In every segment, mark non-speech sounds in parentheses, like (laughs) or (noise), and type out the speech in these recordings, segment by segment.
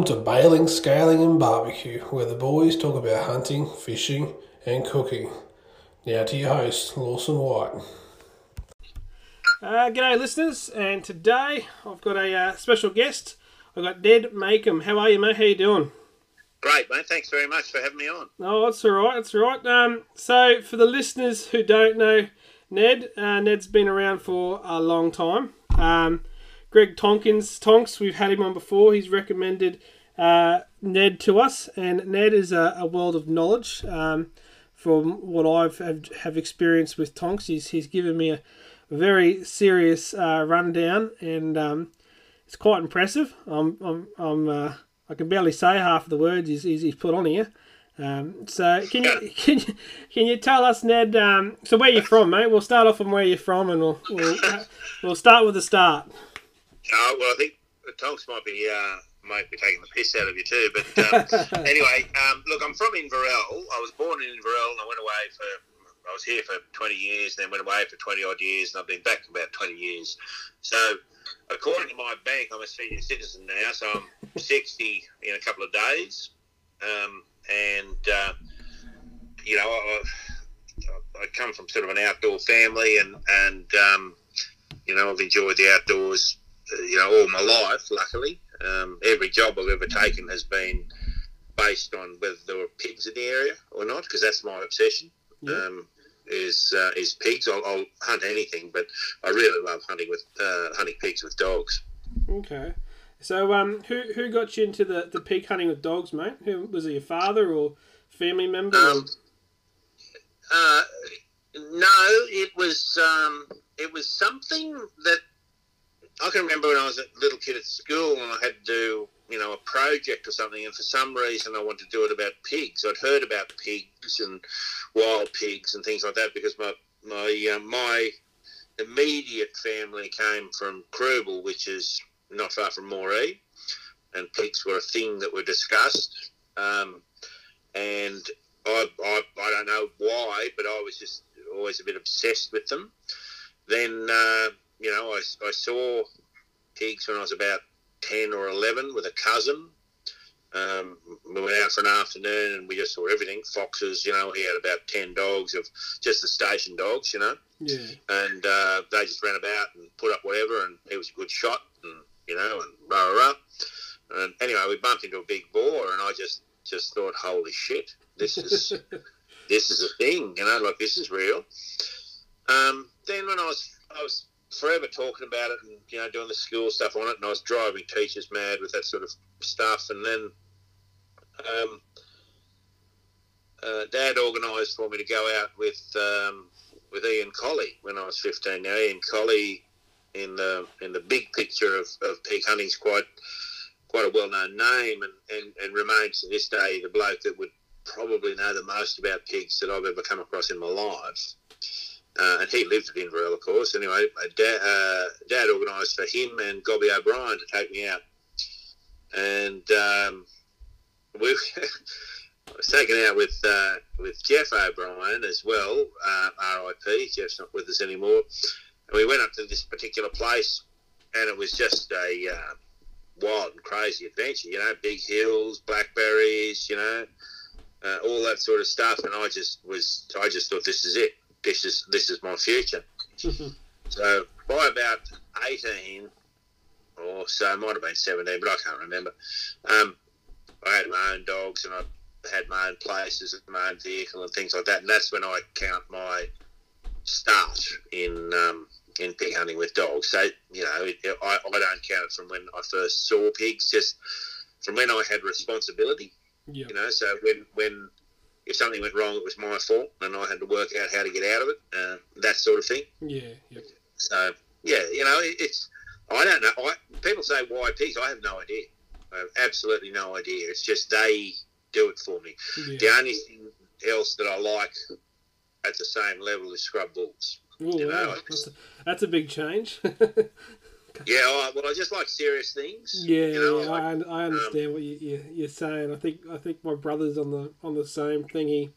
Welcome to Bailing, Scaling and Barbecue, where the boys talk about hunting, fishing and cooking. Now to your host, Lawson White. Uh, g'day, listeners, and today I've got a uh, special guest. I've got Ned Makem. How are you, mate? How are you doing? Great, mate. Thanks very much for having me on. Oh, that's all right. That's all right. Um, so, for the listeners who don't know Ned, uh, Ned's been around for a long time. Um, Greg Tonkins, Tonks, we've had him on before. He's recommended uh, Ned to us, and Ned is a, a world of knowledge. Um, from what I've have, have experienced with Tonks, he's, he's given me a very serious uh, rundown, and um, it's quite impressive. I'm, I'm, I'm uh, I can barely say half of the words he's, he's, he's put on here. Um, so can you (laughs) can you can you tell us, Ned? Um, so where you from, mate? We'll start off from where you're from, and we'll we'll, we'll start with the start. Uh, well, I think the Tonks might be uh, might be taking the piss out of you too. But um, (laughs) anyway, um, look, I'm from Inverell. I was born in Inverell, and I went away for. I was here for 20 years, and then went away for 20 odd years, and I've been back for about 20 years. So, according to my bank, I'm a senior citizen now, so I'm 60 in a couple of days. Um, and, uh, you know, I, I come from sort of an outdoor family, and, and um, you know, I've enjoyed the outdoors you know, all my life, luckily. Um, every job I've ever taken has been based on whether there were pigs in the area or not, because that's my obsession. Yeah. Um, is uh, is pigs. I'll, I'll, hunt anything, but I really love hunting with uh, hunting pigs with dogs. Okay, so um, who who got you into the, the pig hunting with dogs, mate? Who was it? Your father or family member? Um, uh, no, it was um, it was something that I can remember when I was a little kid at school and I had to do, you know, a project or something, and for some reason I wanted to do it about pigs. I'd heard about pigs and wild pigs and things like that because my my uh, my immediate family came from Crooble, which is not far from Moree, and pigs were a thing that were discussed. Um, and I, I, I don't know why, but I was just always a bit obsessed with them. Then uh, you know, I, I saw pigs when I was about 10 or 11 with a cousin. Um, we went out for an afternoon and we just saw everything foxes, you know, he had about 10 dogs of just the station dogs, you know. Yeah. And uh, they just ran about and put up whatever, and he was a good shot, and, you know, and rah, rah, rah. And anyway, we bumped into a big boar, and I just, just thought, holy shit, this is. (laughs) this is a thing, you know, like this is real. Um, then when I was I was forever talking about it and you know doing the school stuff on it, and I was driving teachers mad with that sort of stuff. And then um, uh, Dad organised for me to go out with um, with Ian Colley when I was fifteen. Now Ian Colley in the in the big picture of, of pig hunting is quite quite a well known name and, and, and remains to this day the bloke that would probably know the most about pigs that I've ever come across in my life. Uh, and he lived at Inverell, of course. Anyway, dad, uh, dad organised for him and Gobby O'Brien to take me out. And um, we (laughs) was taken out with uh, with Jeff O'Brien as well, uh, RIP. Jeff's not with us anymore. And we went up to this particular place, and it was just a uh, wild and crazy adventure. You know, big hills, blackberries, you know, uh, all that sort of stuff. And I just was, I just thought this is it this is this is my future. (laughs) so by about eighteen or so, might have been seventeen, but I can't remember. Um, I had my own dogs and I had my own places, and my own vehicle, and things like that. And that's when I count my start in um, in pig hunting with dogs. So you know, it, I, I don't count it from when I first saw pigs, just from when I had responsibility. Yep. You know, so when when if something went wrong, it was my fault, and I had to work out how to get out of it. Uh, that sort of thing. Yeah. Yep. So yeah, you know, it's I don't know. I, people say why pigs. I have no idea. I have absolutely no idea. It's just they do it for me. Yeah. The only thing else that I like at the same level is scrub bulls. Ooh, You know, wow. that's, a, that's a big change. (laughs) Yeah, I, well, I just like serious things. yeah, you know, yeah, I like- I understand what you, you you're saying. I think I think my brother's on the on the same thing. He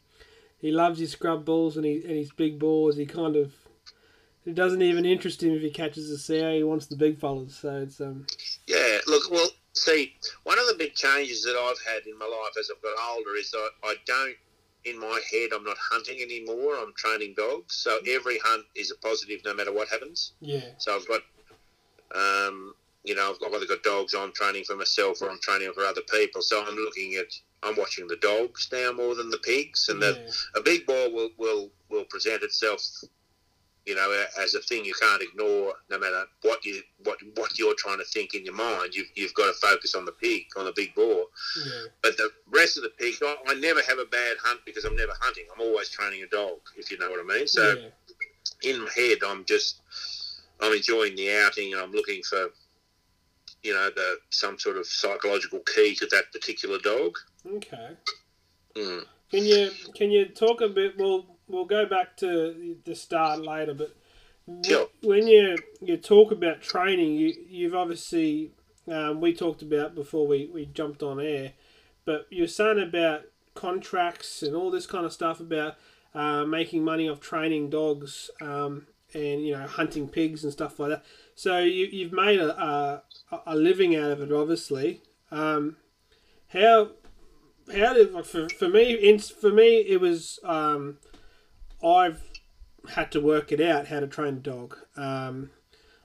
he loves his scrub balls and he and his big boars. He kind of it doesn't even interest him if he catches a sow. He wants the big fellas. So it's um Yeah, look, well, see, one of the big changes that I've had in my life as I've got older is I, I don't, in my head, I'm not hunting anymore. I'm training dogs. So every hunt is a positive no matter what happens. Yeah. So I've got, um, you know, I've either got dogs I'm training for myself or I'm training for other people. So I'm looking at, I'm watching the dogs now more than the pigs. And yeah. the, a big boar will, will, will present itself you know, as a thing you can't ignore, no matter what you what what you're trying to think in your mind. You've, you've got to focus on the pig, on the big boar. yeah. But the rest of the pigs, I, I never have a bad hunt because I'm never hunting. I'm always training a dog, if you know what I mean. So yeah. in my head, I'm just I'm enjoying the outing, and I'm looking for you know the some sort of psychological key to that particular dog. Okay. Mm. Can you can you talk a bit? We'll we'll go back to the start later, but Sure. when you you talk about training, you you've obviously um, we talked about before we, we jumped on air, but you're saying about contracts and all this kind of stuff about uh, making money off training dogs um, and you know hunting pigs and stuff like that. So you you've made a a, a living out of it, obviously. Um, how how did for, for me for me it was um, I've had to work it out how to train a dog. Um,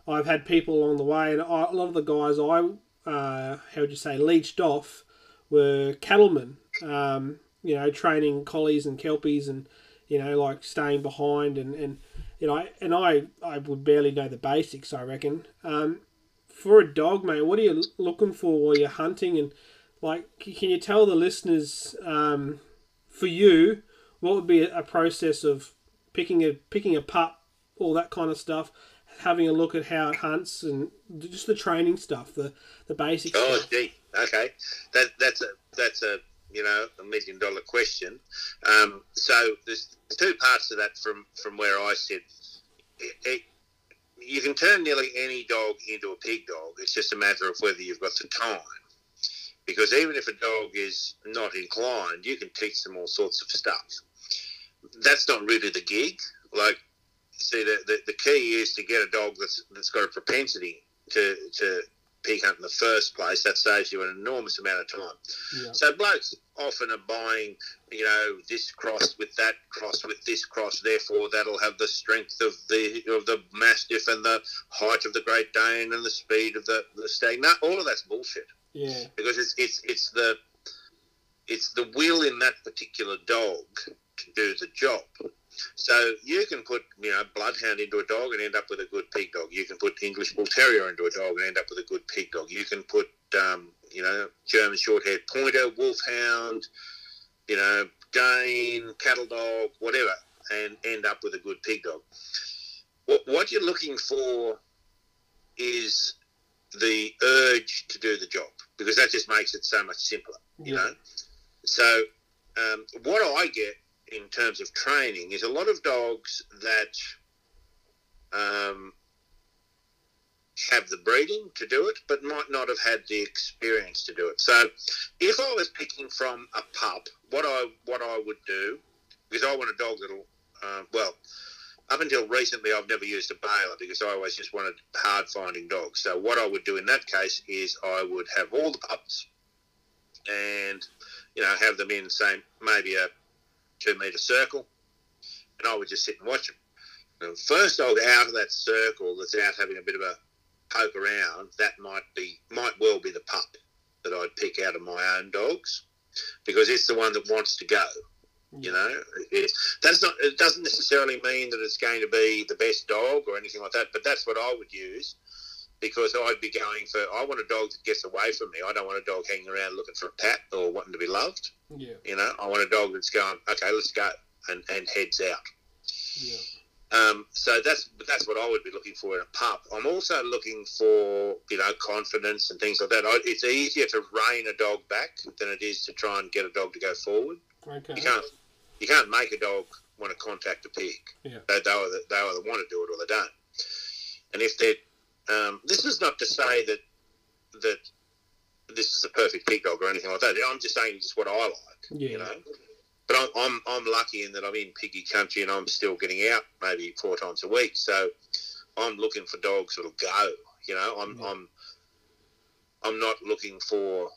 I've had people along the way, and I, a lot of the guys I uh, how would you say leeched off were cattlemen. Um, you know, training collies and kelpies, and you know, like staying behind, and, and you know, and I I would barely know the basics. I reckon. Um, for a dog, mate, what are you looking for while you're hunting? And like, can you tell the listeners, um, for you, what would be a, process of picking a picking a pup, all that kind of stuff, having a look at how it hunts, and just the training stuff, the the basic Oh, stuff. gee, okay. That that's a that's a you know a million dollar question. Um, so there's two parts to that from from where I sit. It, it, you can turn nearly any dog into a pig dog. It's just a matter of whether you've got the time. Because even if a dog is not inclined, you can teach them all sorts of stuff. That's not really the gig. Like, see, the, the, the key is to get a dog that's that's got a propensity to to pig hunt in the first place. That saves you an enormous amount of time. Yeah. So blokes often are buying, you know, this cross with that cross with this cross. Therefore, that'll have the strength of the of the mastiff and the height of the Great Dane and the speed of the the stag. No, all of that's bullshit Yeah. because it's it's it's the it's the will in that particular dog to do the job. So you can put you know bloodhound into a dog and end up with a good pig dog. You can put English bull terrier into a dog and end up with a good pig dog. You can put um, you know German short-haired pointer, wolfhound, you know Dane, cattle dog, whatever, and end up with a good pig dog. What, what you're looking for is the urge to do the job because that just makes it so much simpler, you Yeah. know. So um, what I get in terms of training is a lot of dogs that um, have the breeding to do it, but might not have had the experience to do it. So, if I was picking from a pup, what I what I would do, because I want a dog that'll, uh, well, up until recently, I've never used a baler because I always just wanted hard finding dogs. So, what I would do in that case is I would have all the pups, and you know, have them in say maybe a two meter circle, and I would just sit and watch them. The first dog out of that circle that's out having a bit of a poke around, that might be might well be the pup that I'd pick out of my own dogs because it's the one that wants to go. Hmm. You know, it, that's not. It doesn't necessarily mean that it's going to be the best dog or anything like that. But that's what I would use because I'd be going for. I want a dog that gets away from me. I don't want a dog hanging around looking for a pat or wanting to be loved. Yeah. You know, I want a dog that's going. Okay, let's go and, and heads out. Yeah. Um, so that's that's what I would be looking for in a pup. I'm also looking for you know confidence and things like that. I, it's easier to rein a dog back than it is to try and get a dog to go forward. Okay. You can't you can't make a dog want to contact a pig. Yeah. They, they either they either want to do it or they don't. And if they um, this is not to say that that this is a perfect pig dog or anything like that. I'm just saying just what I like. Yeah. You know. But I'm, I'm I'm lucky in that I'm in piggy country and I'm still getting out maybe four times a week. So I'm looking for dogs that'll go. You know, I'm Yeah. I'm I'm not looking for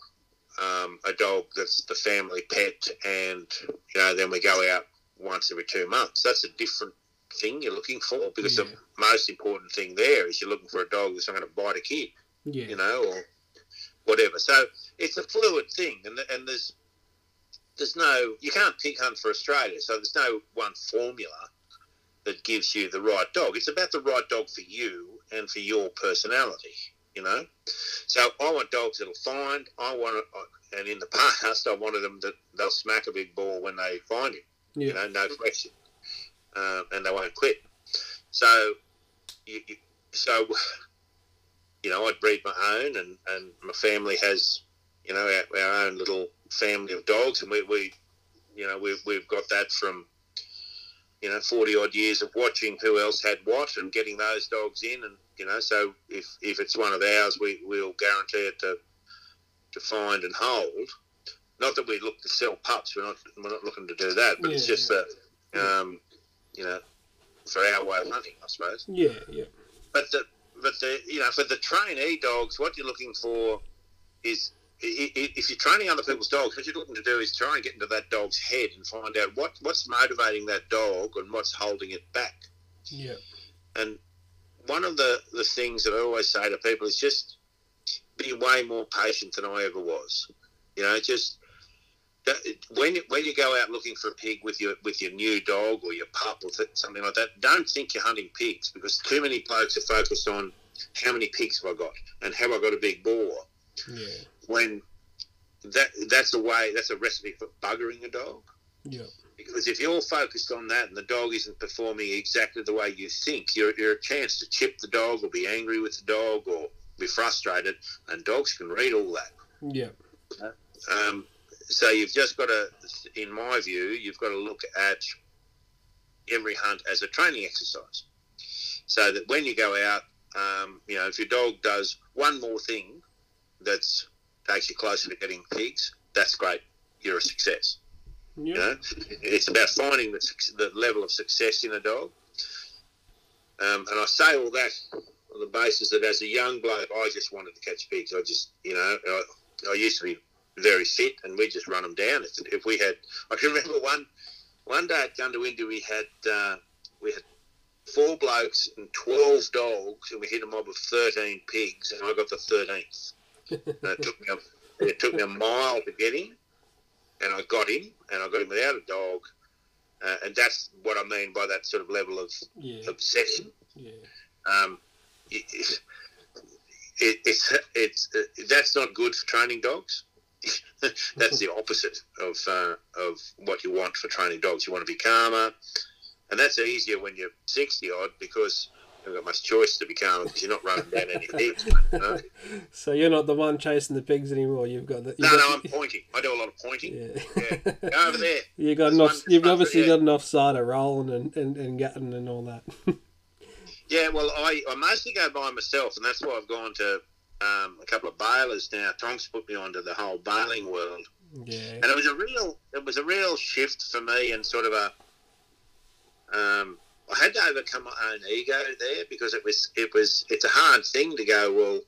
um, a dog that's the family pet, and you know, then we go out once every two months. That's a different thing you're looking for because Yeah. the most important thing there is you're looking for a dog that's not going to bite a kid, Yeah. you know, or whatever. So it's a fluid thing, and and there's there's no you can't pig hunt for Australia, so there's no one formula that gives you the right dog. It's about the right dog for you and for your personality, you know. So I want dogs that'll find. I want, and in the (laughs) past, I wanted them that they'll smack a big ball when they find him. You Yeah. know, no question, um, and they won't quit. So, you, you, so, you know, I breed my own, and and my family has, you know, our, our own little family of dogs, and we, we you know, we've we've got that from. You know, forty odd years of watching who else had what and getting those dogs in, and you know, so if if it's one of ours, we we'll guarantee it to to find and hold. Not that we look to sell pups. We're not we're not looking to do that, but it's Yeah, just that um, for our way of hunting, I suppose. Yeah. Yeah. But the but the you know for the trainee dogs, what you're looking for is if you're training other people's dogs, what you're looking to do is try and get into that dog's head and find out what what's motivating that dog and what's holding it back. Yeah. And one of the, the things that I always say to people is just be way more patient than I ever was. You know, just that- when you, when you go out looking for a pig with your with your new dog or your pup or th- something like that, don't think you're hunting pigs because too many blokes are focused on how many pigs have I got and have I got a big boar. Yeah. When that that's a way that's a recipe for buggering a dog. Yeah. Because if you're focused on that and the dog isn't performing exactly the way you think, you're, you're a chance to chip the dog or be angry with the dog or be frustrated, and dogs can read all that. Yeah. Um, so you've just got to, in my view, you've got to look at every hunt as a training exercise. So that when you go out, um, you know, if your dog does one more thing that takes you closer to getting pigs, that's great. You're a success. You Yeah. know, it's about finding the, the level of success in a dog. Um, and I say all that on the basis that as a young bloke, I just wanted to catch pigs. I just, you know, I, I used to be very fit, and we just run them down. If, if we had, I can remember one one day at Goondiwindi, we had uh, we had four blokes and twelve dogs, and we hit a mob of thirteen pigs, and I got the thirteenth. It took me a, it took me a mile to get him, and I got him, and I got him without a dog, uh, and that's what I mean by that sort of level of Yeah. obsession. Yeah. Um, it, it, it's it's that's not good for training dogs. (laughs) that's the opposite of uh, of what you want for training dogs. You want to be calmer, and that's easier when you're sixty odd because you've got much choice to be calmer because you're not running down any pigs. You know? (laughs) So you're not the one chasing the pigs anymore. You've got the. You've No, got, no, I'm pointing. I do a lot of pointing. Yeah. Yeah. Go over there. (laughs) you got off, one- You've obviously got an offsider rolling and, and, and gutting and all that. Yeah, well, I, I mostly go by myself, and that's why I've gone to um, a couple of bailers now. Tonks put me onto the whole bailing world. yeah. and it was a real it was a real shift for me and sort of a um, I had to overcome my own ego there because it was it was it's a hard thing to go well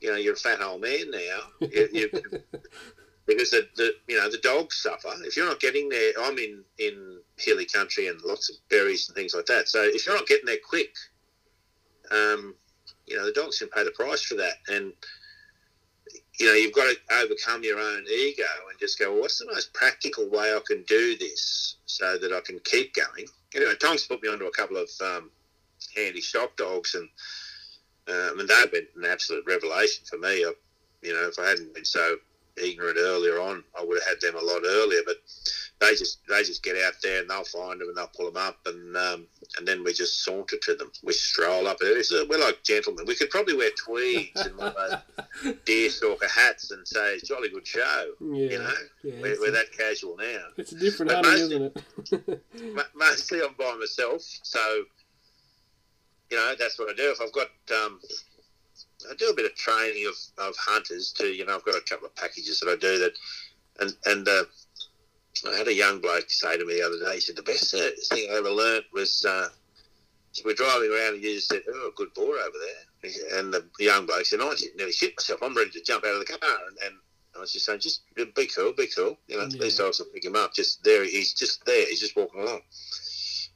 you know you're a fat old man now you, you, (laughs) because the, the you know the dogs suffer if you're not getting there I'm in in hilly country and lots of berries and things like that so if you're not getting there quick um, you know the dogs can pay the price for that and you know, you've got to overcome your own ego and just go, well, what's the most practical way I can do this so that I can keep going? Anyway, Tonks put me onto a couple of um, handy shock dogs, and um, and they've been an absolute revelation for me. I, you know, if I hadn't been so ignorant earlier on, I would have had them a lot earlier. But they just they just get out there and they'll find them and they'll pull them up, and um, and then we just saunter to them. We stroll up. It's, We're like gentlemen. We could probably wear tweeds and one of those (laughs) deerstalker hats and say, "Jolly good show." Yeah. You know, yeah. we're, we're a, that casual now. it's a different but hunting, most- isn't it? (laughs) Mo- Mostly I'm by myself, so you know that's what I do. If I've got, um, I do a bit of training of, of hunters too. You know, I've got a couple of packages that I do that, and and uh, I had a young bloke say to me the other day. He said the best uh, thing I ever learnt was uh, we're driving around and you just said, "Oh, a good boar over there." and the young bloke said, "I nearly shit myself. I'm ready to jump out of the car." And, and I was just saying, "Just be cool, be cool." You know, Yeah. these dogs will pick him up. Just there, he's just there. He's just walking along.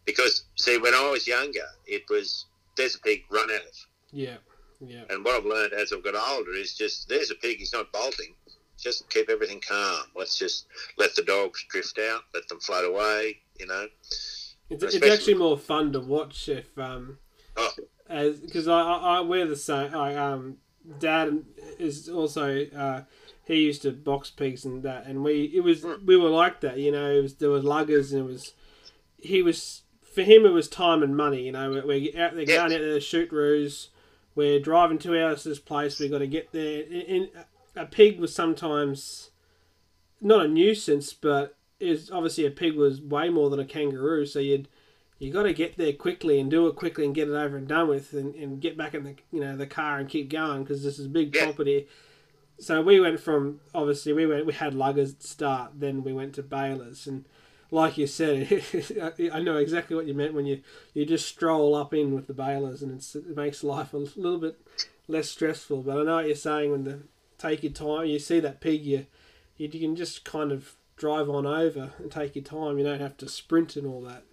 Because see, when I was younger, it was there's a pig, run at it. Yeah. Yeah. And what I've learned as I've got older is just there's a pig. He's not bolting. Just keep everything calm. Let's just let the dogs drift out. Let them float away. You know. It's, it's actually more fun to watch if um, Oh. as because I, I wear the same. I um, dad is also uh, he used to box pigs and that, and we it was Hmm. we were like that. You know, it was there were luggers and it was he was for him it was time and money. You know, we're, we're out there Yeah. going out there to shoot roos. We're driving two hours to this place. We got to get there. In, in, a pig was sometimes not a nuisance, but is obviously a pig was way more than a kangaroo. So you'd you got to get there quickly and do it quickly and get it over and done with, and, and get back in the you know the car and keep going because this is big Yeah. property. So we went from obviously we went we had luggers start, then we went to balers, and like you said, (laughs) I know exactly what you meant when you you just stroll up in with the bailers and it's, it makes life a little bit less stressful. But I know what you're saying when the take your time. You see that pig, you you, can just kind of drive on over and take your time. You don't have to sprint and all that.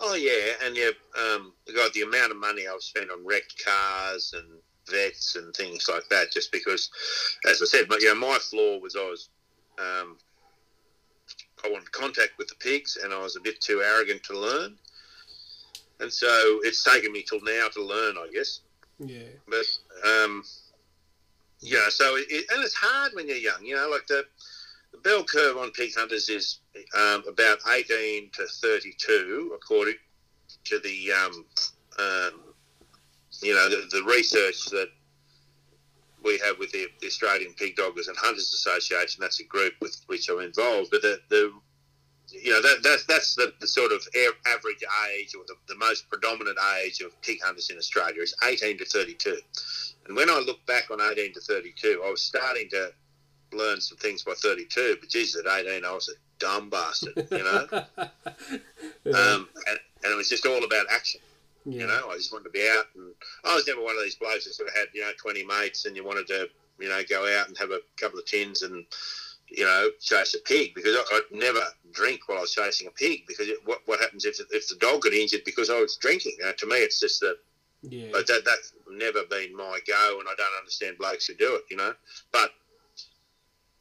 Oh yeah, and yeah, um, got the amount of money I've spent on wrecked cars and vets and things like that, just because, as I said, but you know, my flaw was I was, um, I wanted contact with the pigs, and I was a bit too arrogant to learn, and so it's taken me till now to learn, I guess. Yeah, But um, yeah, so it, and it's hard when you're young, you know, like the. The bell curve on pig hunters is um, about 18 to 32, according to the um, um, you know the, the research that we have with the, the Australian Pig Doggers and Hunters Association. That's a group with which I'm involved. But the, the you know that, that's that's the, the sort of average age or the, the most predominant age of pig hunters in Australia is 18 to 32. And when I look back on 18 to 32, I was starting to learn some things by 32. But Jesus, at 18, I was a dumb bastard, you know. (laughs) yeah. um, and, and it was just all about action. yeah. You know, I just wanted to be out, and I was never one of these blokes that sort of had you know twenty mates, and you wanted to you know go out and have a couple of tins and you know chase a pig because I, I'd never drink while I was chasing a pig because it, what what happens if if the dog got injured because I was drinking? You know, to me, it's just that yeah. but that that's never been my go, and I don't understand blokes who do it. You know, but.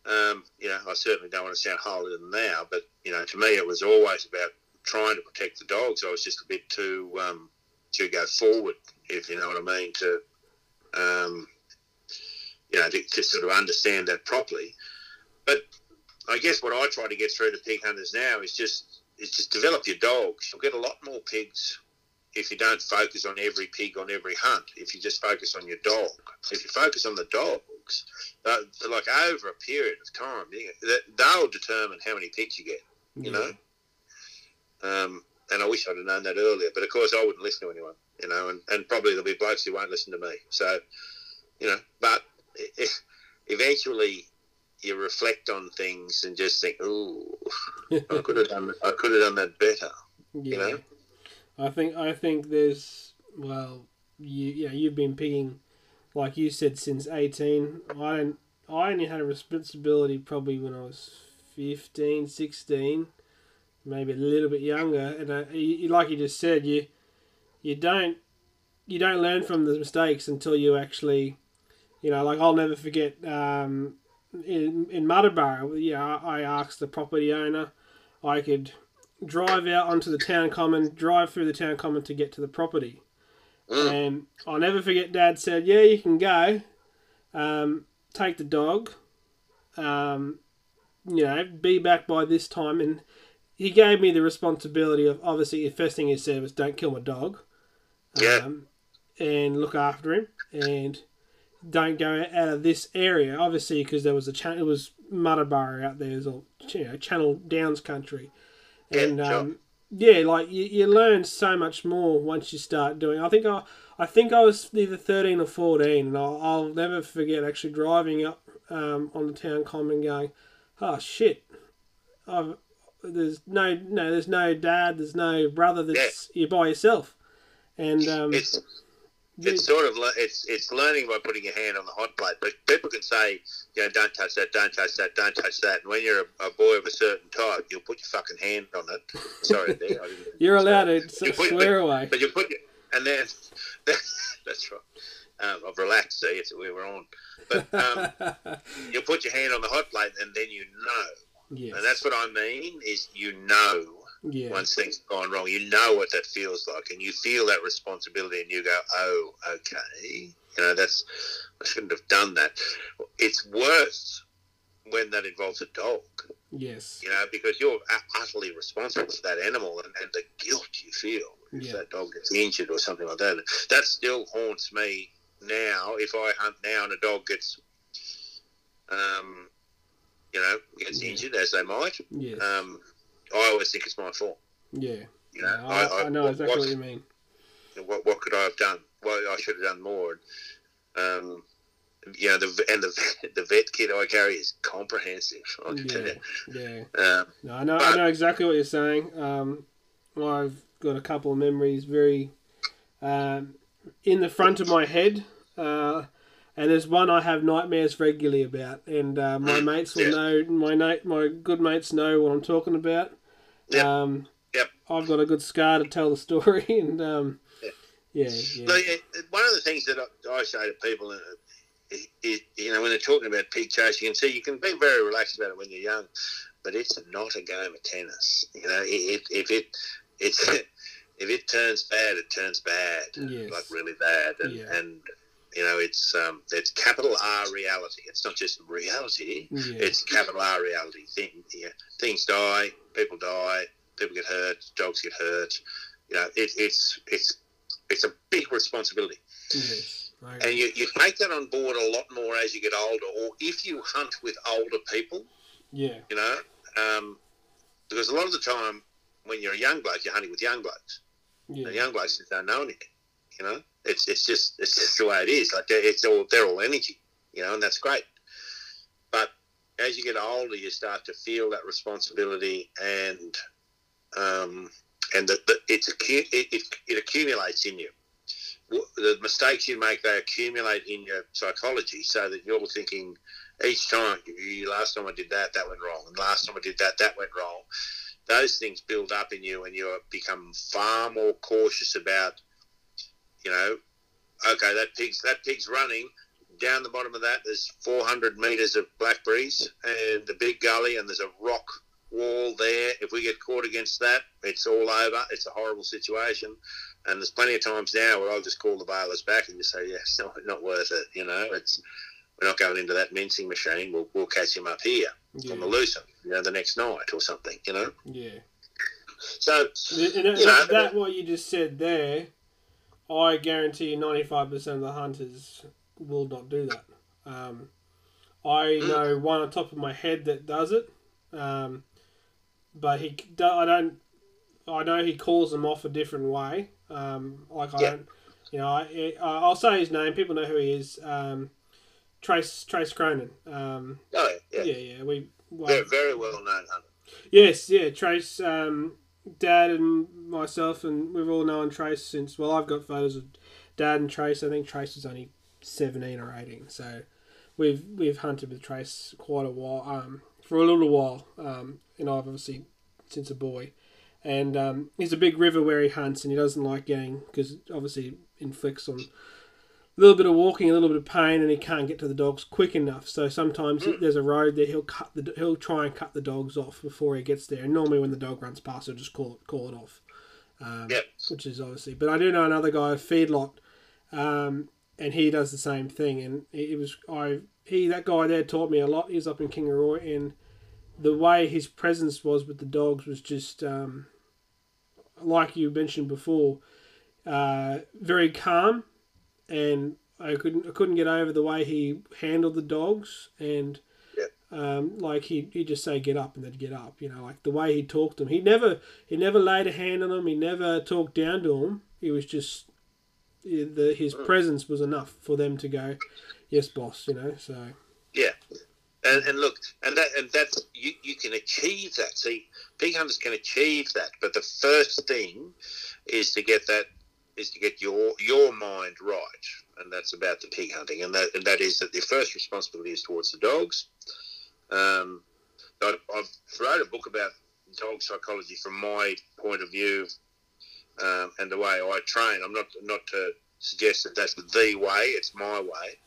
Um, you know, I certainly don't want to sound holier than now, but you know, to me, it was always about trying to protect the dogs. I was just a bit too um, to go forward, if you know what I mean, to um, you know, to, to sort of understand that properly. But I guess what I try to get through to pig hunters now is just is just develop your dogs. You'll get a lot more pigs if you don't focus on every pig on every hunt. If you just focus on your dog, if you focus on the dogs, uh, like over a period of time, you they'll determine how many pigs you get you know. Um, and I wish I'd have known that earlier, but of course I wouldn't listen to anyone, you know, and, and probably there'll be blokes who won't listen to me. So, you know, but eventually you reflect on things and just think, ooh, I (laughs) could have done, I could have done that better. Yeah. know? I think I think there's well, you know, you've been picking like you said since 18. I don't I only had a responsibility probably when I was 15, 16, maybe a little bit younger and I, you, like you just said you you don't you don't learn from the mistakes until you actually you know like I'll never forget um in in Muddaborough, yeah, I asked the property owner I could drive out onto the town common, drive through the town common to get to the property. Mm. And I'll never forget Dad said, Yeah, you can go. Um, take the dog. Um, you know, be back by this time. And he gave me the responsibility of obviously, the first thing he said was, Don't kill my dog. Yeah. Um, and look after him. And don't go out of this area, obviously, because there was a channel, it was Muddaborough out there, it was all, you know, Channel Downs country. Yeah, And sure. um, yeah, like you, you learn so much more once you start doing. I think I, I think I was either thirteen or fourteen, and I'll, I'll never forget actually driving up um, on the town common, going, "Oh shit, I've, there's no no, there's no dad, there's no brother, there's you're by yourself." And um, It's it's sort of it's it's learning by putting your hand on the hot plate. But people can say, you know, don't touch that, don't touch that, don't touch that. And when you're a, a boy of a certain type, you'll put your fucking hand on it. Sorry, there. I didn't- You're allowed to You put- swear away. But you put your, and then (laughs) that's right. Um, I've relaxed. See, it's we were on. But um, (laughs) you put your hand on the hot plate, and then you know. yes. And that's what I mean is you know yeah. once things have gone wrong. You know what that feels like, and you feel that responsibility, and you go, "Oh, okay." You know, that's I shouldn't have done that. It's worse when that involves a dog. Yes. You know, because you're utterly responsible for that animal, and, and the guilt you feel if Yeah. that dog gets injured or something like that. That still haunts me now. If I hunt now and a dog gets, um, you know, gets Yeah. injured as they might, Yes. um, I always think it's my fault. yeah. You know, No, I, I know what- exactly what you mean. what, what could I have done? Well, I should have done more. Um, you know, the and the (laughs) the vet kit I carry is comprehensive. I can tell Yeah. you. Yeah. Um, No, I know. I know exactly what you're saying. Um, I've got a couple of memories very um, in the front of my head, uh, and there's one I have nightmares regularly about, and uh, my mates will Yeah. know. My na- my good mates know what I'm talking about. Yep. Um, Yep. I've got a good scar to tell the story, (laughs) and um, Yeah. yeah, yeah, Look, one of the things that I, say to people, uh, is, is, you know, when they're talking about pig chasing, and see, you can be very relaxed about it when you're young, but it's not a game of tennis. You know, if, if it it's (laughs) if it turns bad, it turns bad, Yes. like really bad, and Yeah. and you know, it's um, it's capital R reality. It's not just reality. yeah, It's capital R reality. Thing, yeah, things die, people die, people get hurt, dogs get hurt. You know, it, it's it's it's a big responsibility, yes. And you, you take that on board a lot more as you get older, or if you hunt with older people. yeah, You know, um, because a lot of the time when you're a young bloke, you're hunting with young blokes, yeah, and young blokes just don't know anything. You know, it's it's just it's just the way it is. Like they're, it's all they're all energy. You know, and that's great. As you get older, you start to feel that responsibility, and um, and that it's it, it, it accumulates in you. The mistakes you make, they accumulate in your psychology, so that you're thinking each time. Last time I did that, that went wrong, and last time I did that, that went wrong. Those things build up in you, and you become far more cautious about. You know, okay, that pig's that pig's running down the bottom of that. There's 400 meters of blackberries and the big gully, and there's a rock wall there. If we get caught against that, it's all over. It's a horrible situation. And there's plenty of times now where I'll just call the bailers back and just say, yeah, it's not, not worth it. You know, it's we're not going into that mincing machine. We'll, we'll catch him up here on the yeah, loose, you know, the next night or something. You know, yeah. so And that, You know, that what you just said there, I guarantee you, ninety-five percent of the hunters will not do that. Um, I know one on top of my head that does it, um, but he I don't. I know he calls them off a different way. Um, like I Yeah. don't, you know, I, I I'll say his name. People know who he is. Um, Trace Trace Cronin. Um, oh yeah, yeah, yeah, we. well, very, very well known hunter. Yes, yeah, Trace, um, Dad and myself, and we've all known Trace since. Well, I've got photos of Dad and Trace. I think Trace is only seventeen or eighteen, so we've we've hunted with Trace quite a while, um, for a little while, um, and I've obviously since a boy, and um, he's a big river where he hunts, and he doesn't like getting because obviously inflicts on a little bit of walking, a little bit of pain, and he can't get to the dogs quick enough. So sometimes there's a road there. He'll cut the he'll try and cut the dogs off before he gets there. And normally when the dog runs past, he'll just call it call it off. Um, Yep. Which is obviously, but I do know another guy, feedlot, um, and he does the same thing. And it was I he that guy there taught me a lot. He's up in Kingaroy, and the way his presence was with the dogs was just um, like you mentioned before, uh, very calm and I couldn't I couldn't get over the way he handled the dogs and Yep. um, like he he'd just say get up and they'd get up you know like the way he talked to them he never he never laid a hand on them he never talked down to them he was just the his presence was enough for them to go yes boss you know so Yeah, and, and look, and that and that you, you can achieve that. See, pig hunters can achieve that, but the first thing is to get that is to get your your mind right, and that's about the pig hunting, and that and that is that the first responsibility is towards the dogs. Um, I, I've wrote a book about dog psychology from my point of view um, and the way I train. I'm not not to suggest that that's the way; it's my way.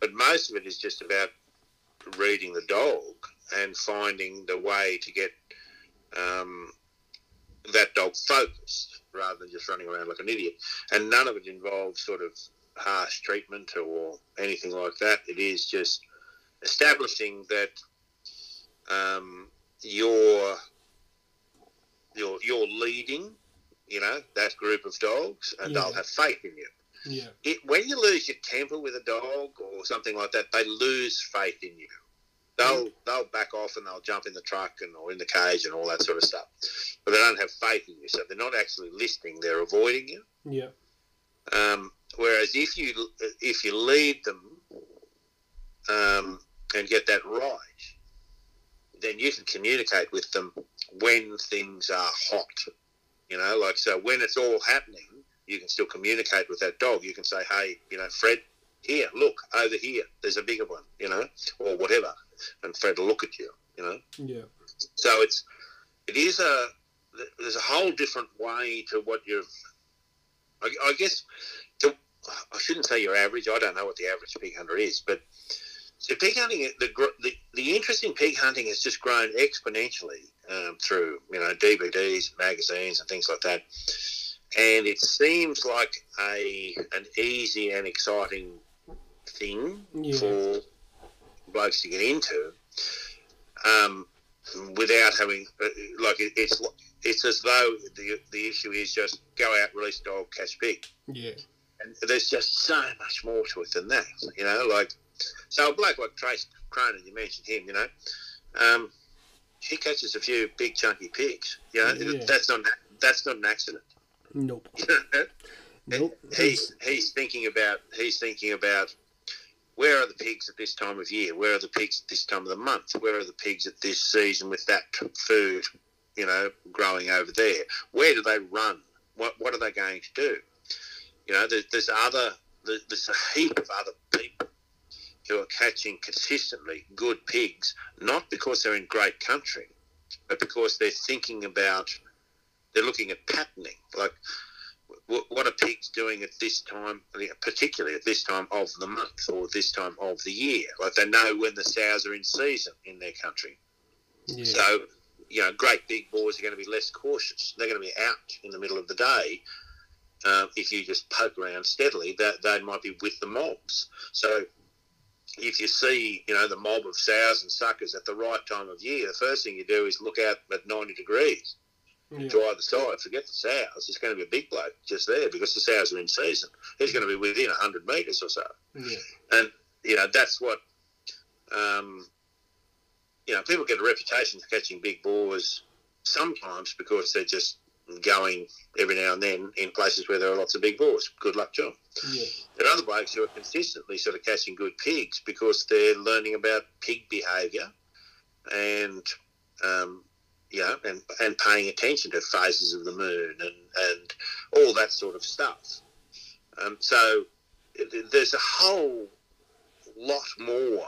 But most of it is just about reading the dog and finding the way to get um, that dog focused rather than just running around like an idiot. And none of it involves sort of harsh treatment or anything like that. It is just establishing that um, you're you're you're leading, you know, that group of dogs, and Yeah. they'll have faith in you. Yeah. It, when you lose your temper with a dog or something like that, they lose faith in you. They'll they'll back off and they'll jump in the truck and or in the cage and all that sort of stuff. But they don't have faith in you, so they're not actually listening. They're avoiding you. Yeah. Um, whereas if you if you lead them um, and get that right, then you can communicate with them when things are hot. You know, like so when it's all happening, you can still communicate with that dog. You can say, "Hey, you know, Fred, here, look over here. There's a bigger one." You know, or whatever, and Fred will look at you. You know. Yeah. So it's it is a there's a whole different way to what you've. I, I guess to I shouldn't say your average. I don't know what the average pig hunter is, but so pig hunting the the, the interest in pig hunting has just grown exponentially um, through you know DVDs, magazines, and things like that. And it seems like a an easy and exciting thing Yeah. for blokes to get into, um, without having uh, like it, it's it's as though the the issue is just go out, release dog, catch pig, Yeah. and there's just so much more to it than that, you know. Like so, a bloke like Trace Cronin, you mentioned him, you know. Um, he catches a few big chunky pigs. You know, Yeah. that's not that's not an accident. Nope. (laughs) Nope. he's he's thinking about he's thinking about where are the pigs at this time of year? Where are the pigs at this time of the month? Where are the pigs at this season with that food, you know, growing over there? Where do they run? What what are they going to do? You know, there's, there's other there's there's a heap of other people who are catching consistently good pigs, not because they're in great country, but because they're thinking about they're looking at patterning, like wh- what are pigs doing at this time, particularly at this time of the month or this time of the year? Like they know when the sows are in season in their country. Yeah. So, you know, great big boys are going to be less cautious. They're going to be out in the middle of the day. Um, if you just poke around steadily, that they might be with the mobs. So, if you see, you know, the mob of sows and suckers at the right time of year, the first thing you do is look out at 90 degrees yeah. to either side. Forget the sows. It's going to be a big bloke just there because the sows are in season. He's going to be within 100 metres or so. Yeah. And, you know, that's what, um, you know, people get a reputation for catching big boars sometimes because they're just going every now and then in places where there are lots of big boars. Good luck to them. Yeah. There are other blokes who are consistently sort of catching good pigs because they're learning about pig behaviour and, um, you know, and, and paying attention to phases of the moon and, and all that sort of stuff. Um, so there's a whole lot more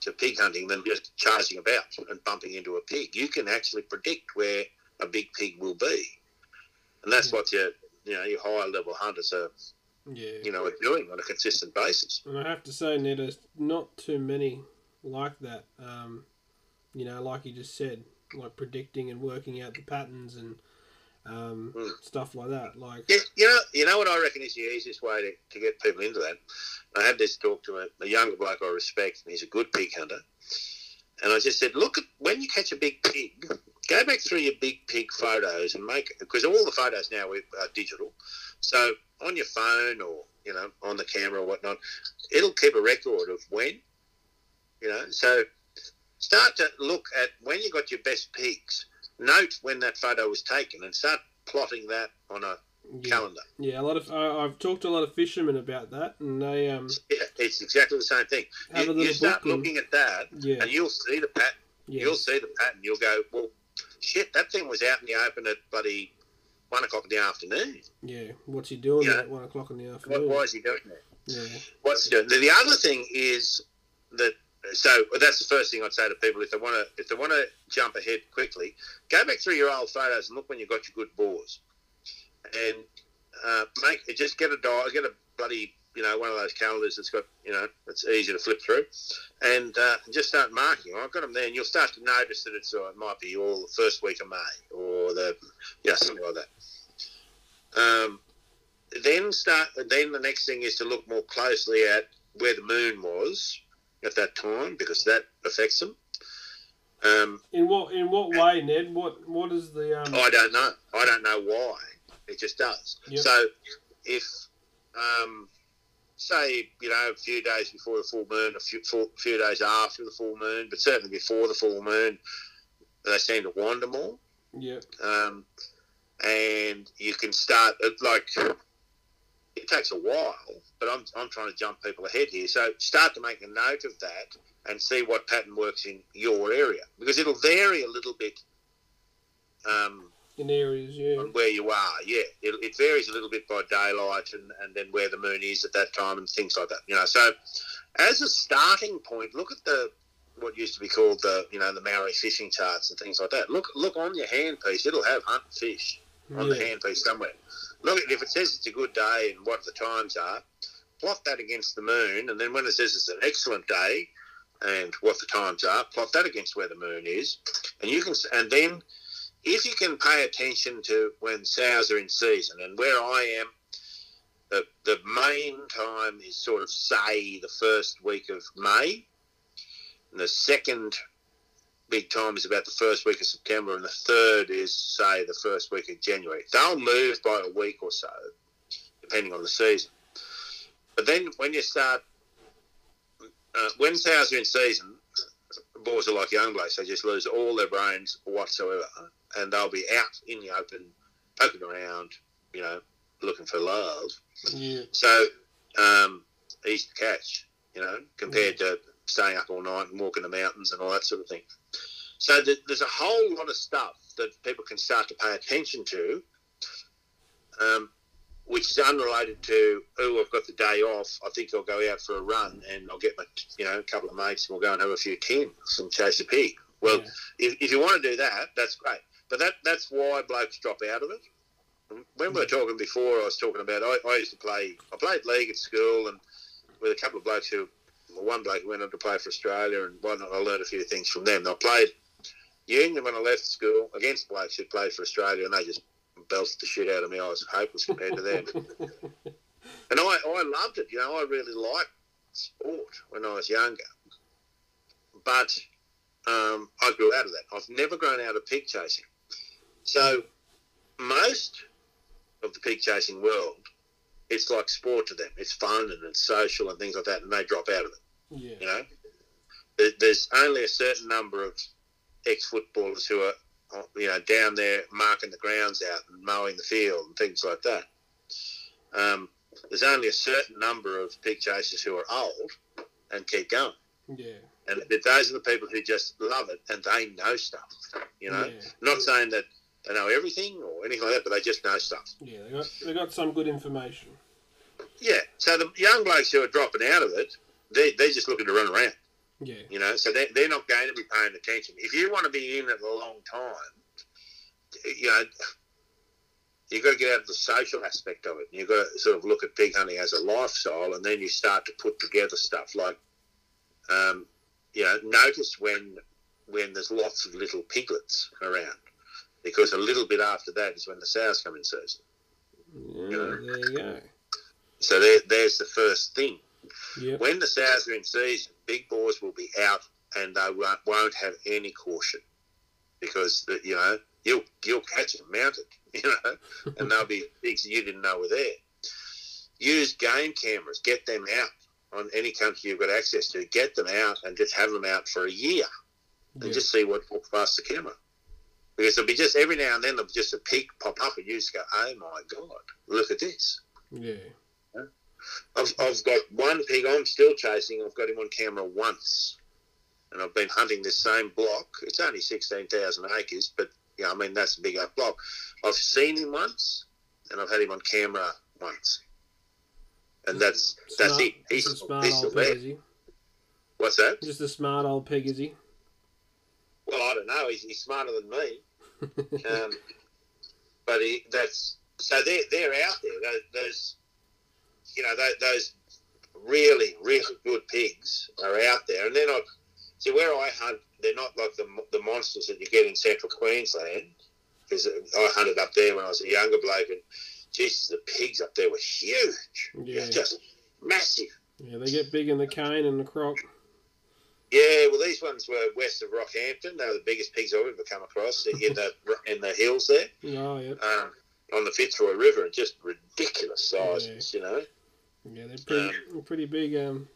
to pig hunting than just charging about and bumping into a pig. You can actually predict where a big pig will be, and that's Yeah. what your you know your higher level hunters are Yeah. you know are doing on a consistent basis. And I have to say, Ned, there's not too many like that. Um, you know, like you just said, like predicting and working out the patterns and um, Mm. stuff like that. Like, Yeah, you know, you know what I reckon is the easiest way to, to get people into that. I had this talk to a, a younger bloke I respect, and he's a good pig hunter. And I just said, look, at when you catch a big pig, go back through your big pig photos and make because all the photos now are digital. So on your phone or you know on the camera or whatnot, it'll keep a record of when. You know, so start to look at when you got your best pigs. Note when that photo was taken and start plotting that on a yeah, calendar. yeah. A lot of I, I've talked to a lot of fishermen about that, and they um Yeah, it's exactly the same thing. have You, a little you start book and- looking at that, yeah, and you'll see the pattern. yeah, You'll see the pattern. You'll go, well, shit, that thing was out in the open at bloody one o'clock in the afternoon. Yeah. What's he doing at one o'clock in the afternoon? why is he doing that? Yeah. What's he doing? The, the other thing is that so that's the first thing I'd say to people if they want to if they want to jump ahead quickly, go back through your old photos and look when you got your good boars, and uh, make just get a dial, get a bloody you know one of those calendars that's got you know it's easy to flip through, and uh, just start marking. I've got them there, and you'll start to notice that it's uh, it might be all the first week of May or the yeah something like that. Um, then start. Then the next thing is to look more closely at where the moon was at that time because that affects them. Um, In what in what way, Ned? What what is the um? I don't know. I don't know why. It just does. Yep. So if, um, say, you know, a few days before the full moon, a few, few, few days after the full moon, but certainly before the full moon, they seem to wander more. Yeah. Um, and you can start, like, it takes a while, but I'm, I'm trying to jump people ahead here. So start to make a note of that and see what pattern works in your area because it'll vary a little bit. Um, In areas, yeah. on where you are. Yeah, it, it varies a little bit by daylight and, and then where the moon is at that time and things like that. You know, so as a starting point, look at the what used to be called the you know the Maori fishing charts and things like that. Look look on your handpiece; it'll have hunt and fish on the handpiece somewhere. Look at if it says it's a good day and what the times are. Plot that against the moon, and then when it says it's an excellent day and what the times are, plot that against where the moon is, and you can and then if you can pay attention to when sows are in season and where I am, the, the main time is sort of say the first week of May. And the second big time is about the first week of September, and the third is say the first week of January. They'll move by a week or so, depending on the season. But then when you start, uh, when sows are in season, boars are like young blokes; they just lose all their brains whatsoever and they'll be out in the open, poking around, you know, looking for love. Yeah. So, um, easy to catch, you know, compared to staying up all night and walking the mountains and all that sort of thing. So th- there's a whole lot of stuff that people can start to pay attention to, um, which is unrelated to, oh, I've got the day off. I think I'll go out for a run and I'll get my, you know, a couple of mates and we'll go and have a few tins and chase a pig. Well, Yeah. if, if you want to do that, that's great. But that that's why blokes drop out of it. When we were talking before, I was talking about I, I used to play. I played league at school, and with a couple of blokes who, well, one bloke who went on to play for Australia, and one I learned a few things from them. I played union when I left school against blokes who played for Australia, and they just belted the shit out of me. I was hopeless compared to them, (laughs) and I I loved it. You know, I really liked sport when I was younger, but um, I grew out of that. I've never grown out of pig chasing. So most of the pig chasing world, it's like sport to them. It's fun and it's social and things like that, and they drop out of it. Yeah. You know, there's only a certain number of ex-footballers who are, you know, down there marking the grounds out and mowing the field and things like that. Um, there's only a certain number of pig chasers who are old and keep going. Yeah. And those are the people who just love it and they know stuff. You know, Yeah. not saying that they know everything or anything like that, but they just know stuff. Yeah. They got they got some good information. Yeah. So the young blokes who are dropping out of it, they they're just looking to run around. Yeah. You know, so they they're not going to be paying attention. If you want to be in it a long time, you know, you've got to get out of the social aspect of it. You've got to sort of look at pig hunting as a lifestyle, and then you start to put together stuff like, um, you know, notice when when there's lots of little piglets around, because a little bit after that is when the sows come in season. Yeah, there you go. So there, there's the first thing. Yep. When the sows are in season, big boars will be out and they won't, have any caution because you know you'll you'll catch them mounted, (laughs) you know, and they'll be (laughs) pigs you didn't know were there. Use game cameras, get them out on any country you've got access to. Get them out and just have them out for a year and Yeah. just see what walks past the camera. Because it'll be just every now and then there'll be just a pig pop up and you just go, oh my god, look at this. Yeah. I've, I've got one pig I'm still chasing. I've got him on camera once, and I've been hunting this same block. It's only sixteen thousand acres, but yeah, I mean that's a big up block. I've seen him once, and I've had him on camera once, and that's that's Smart- it. He's, a smart he's still old pig, is he? What's that? Just a smart old pig, is he? Well, I don't know. He's, he's smarter than me. (laughs) Um, but he, that's so they're they're out there. Those you know those, those really really good pigs are out there, and they're not. See where I hunt, they're not like the the monsters that you get in central Queensland. Because I hunted up there when I was a younger bloke, and Jesus, the pigs up there were huge. Yeah. just massive. Yeah, they get big in the cane and the croc. Yeah, well, these ones were west of Rockhampton. They were the biggest pigs I've ever come across in the (laughs) in the hills there. Oh yeah, um, on the Fitzroy River, and just ridiculous sizes, you know. Yeah, they're pretty, pretty big. Um,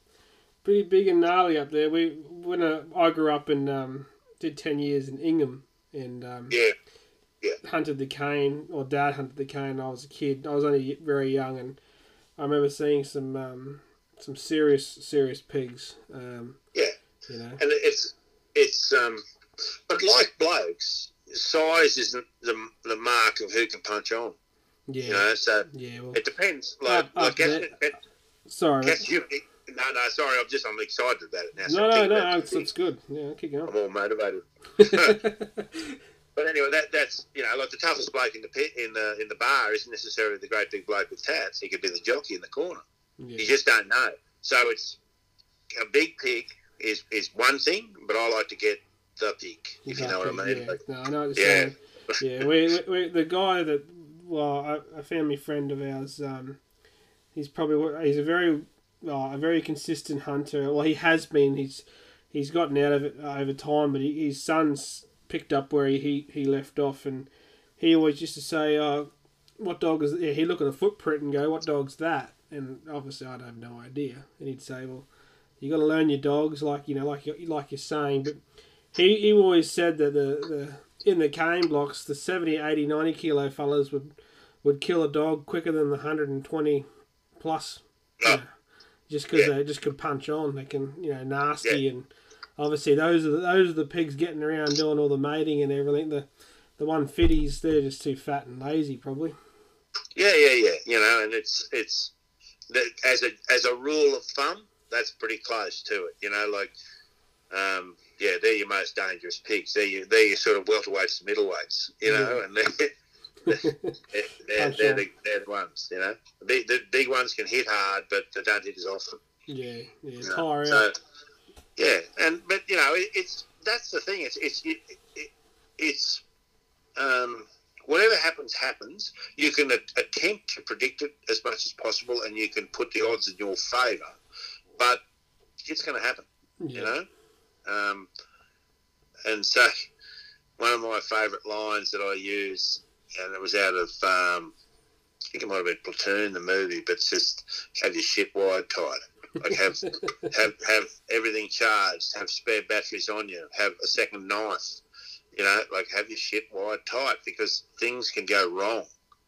pretty big and gnarly up there. We when uh, I grew up and um, did ten years in Ingham and um, Yeah, hunted the cane, or Dad hunted the cane. When I was a kid. I was only very young, and I remember seeing some um, some serious serious pigs. Um, Yeah. you know. and it's it's um, but like blokes, size isn't the the mark of who can punch on, Yeah, you know. So yeah. Well, it depends. Like, Up- like there. catch, sorry. catch you. No, no, sorry. I'm just I'm excited about it now. so No, no, no. It's, it's good. Yeah, keep going. I'm all motivated. (laughs) (laughs) But anyway, that that's you know like the toughest bloke in the pit in the in the bar isn't necessarily the great big bloke with tats. He could be the jockey in the corner. yeah. You just don't know. So it's a big pig is is one thing, but I like to get the pig, if you know what I mean. Yeah, Like, no, I know Yeah. Yeah, we, we, the guy that, well, a, a family friend of ours, um, he's probably he's a very, uh, a very consistent hunter. Well, he has been. He's he's gotten out of it over time, but he, his son's picked up where he, he left off, and he always used to say, uh, "What dog is?" Yeah, he'd look at a footprint and go, "What dog's that?" And obviously, I'd have no idea. And he'd say, "Well, you got to learn your dogs, like you know, like you like you're saying." But he, he always said that the, the in the cane blocks, the 70, 80, 90 kilo fellas would would kill a dog quicker than the 120 plus. Yeah. you know, just because Yeah. they just could punch on. They can, you know, nasty and obviously those are the, those are the pigs getting around doing all the mating and everything. The the one fitties, they're just too fat and lazy, probably. yeah, yeah, yeah. You know, and it's it's as a as a rule of thumb, that's pretty close to it. You know, like um, yeah, they're your most dangerous pigs. They're your, they're your sort of welterweights middleweights. You know, and they're (laughs) they're, they're, they're, sure. the, they're the ones. You know, the, big- the big ones can hit hard, but they don't hit as often. Yeah, yeah, you know. So, yeah, and but you know, it, it's that's the thing. It's it's it, it, it's um, whatever happens happens. You can a- attempt to predict it as much as possible, and you can put the odds in your favour, but it's going to happen. Yeah. You know, um, and so one of my favourite lines that I use, and it was out of. Um, I think it might have been Platoon, the movie, but it's just have your shit wide tight. Like have (laughs) have have everything charged, have spare batteries on you, have a second knife. You know, like have your shit wide tight because things can go wrong.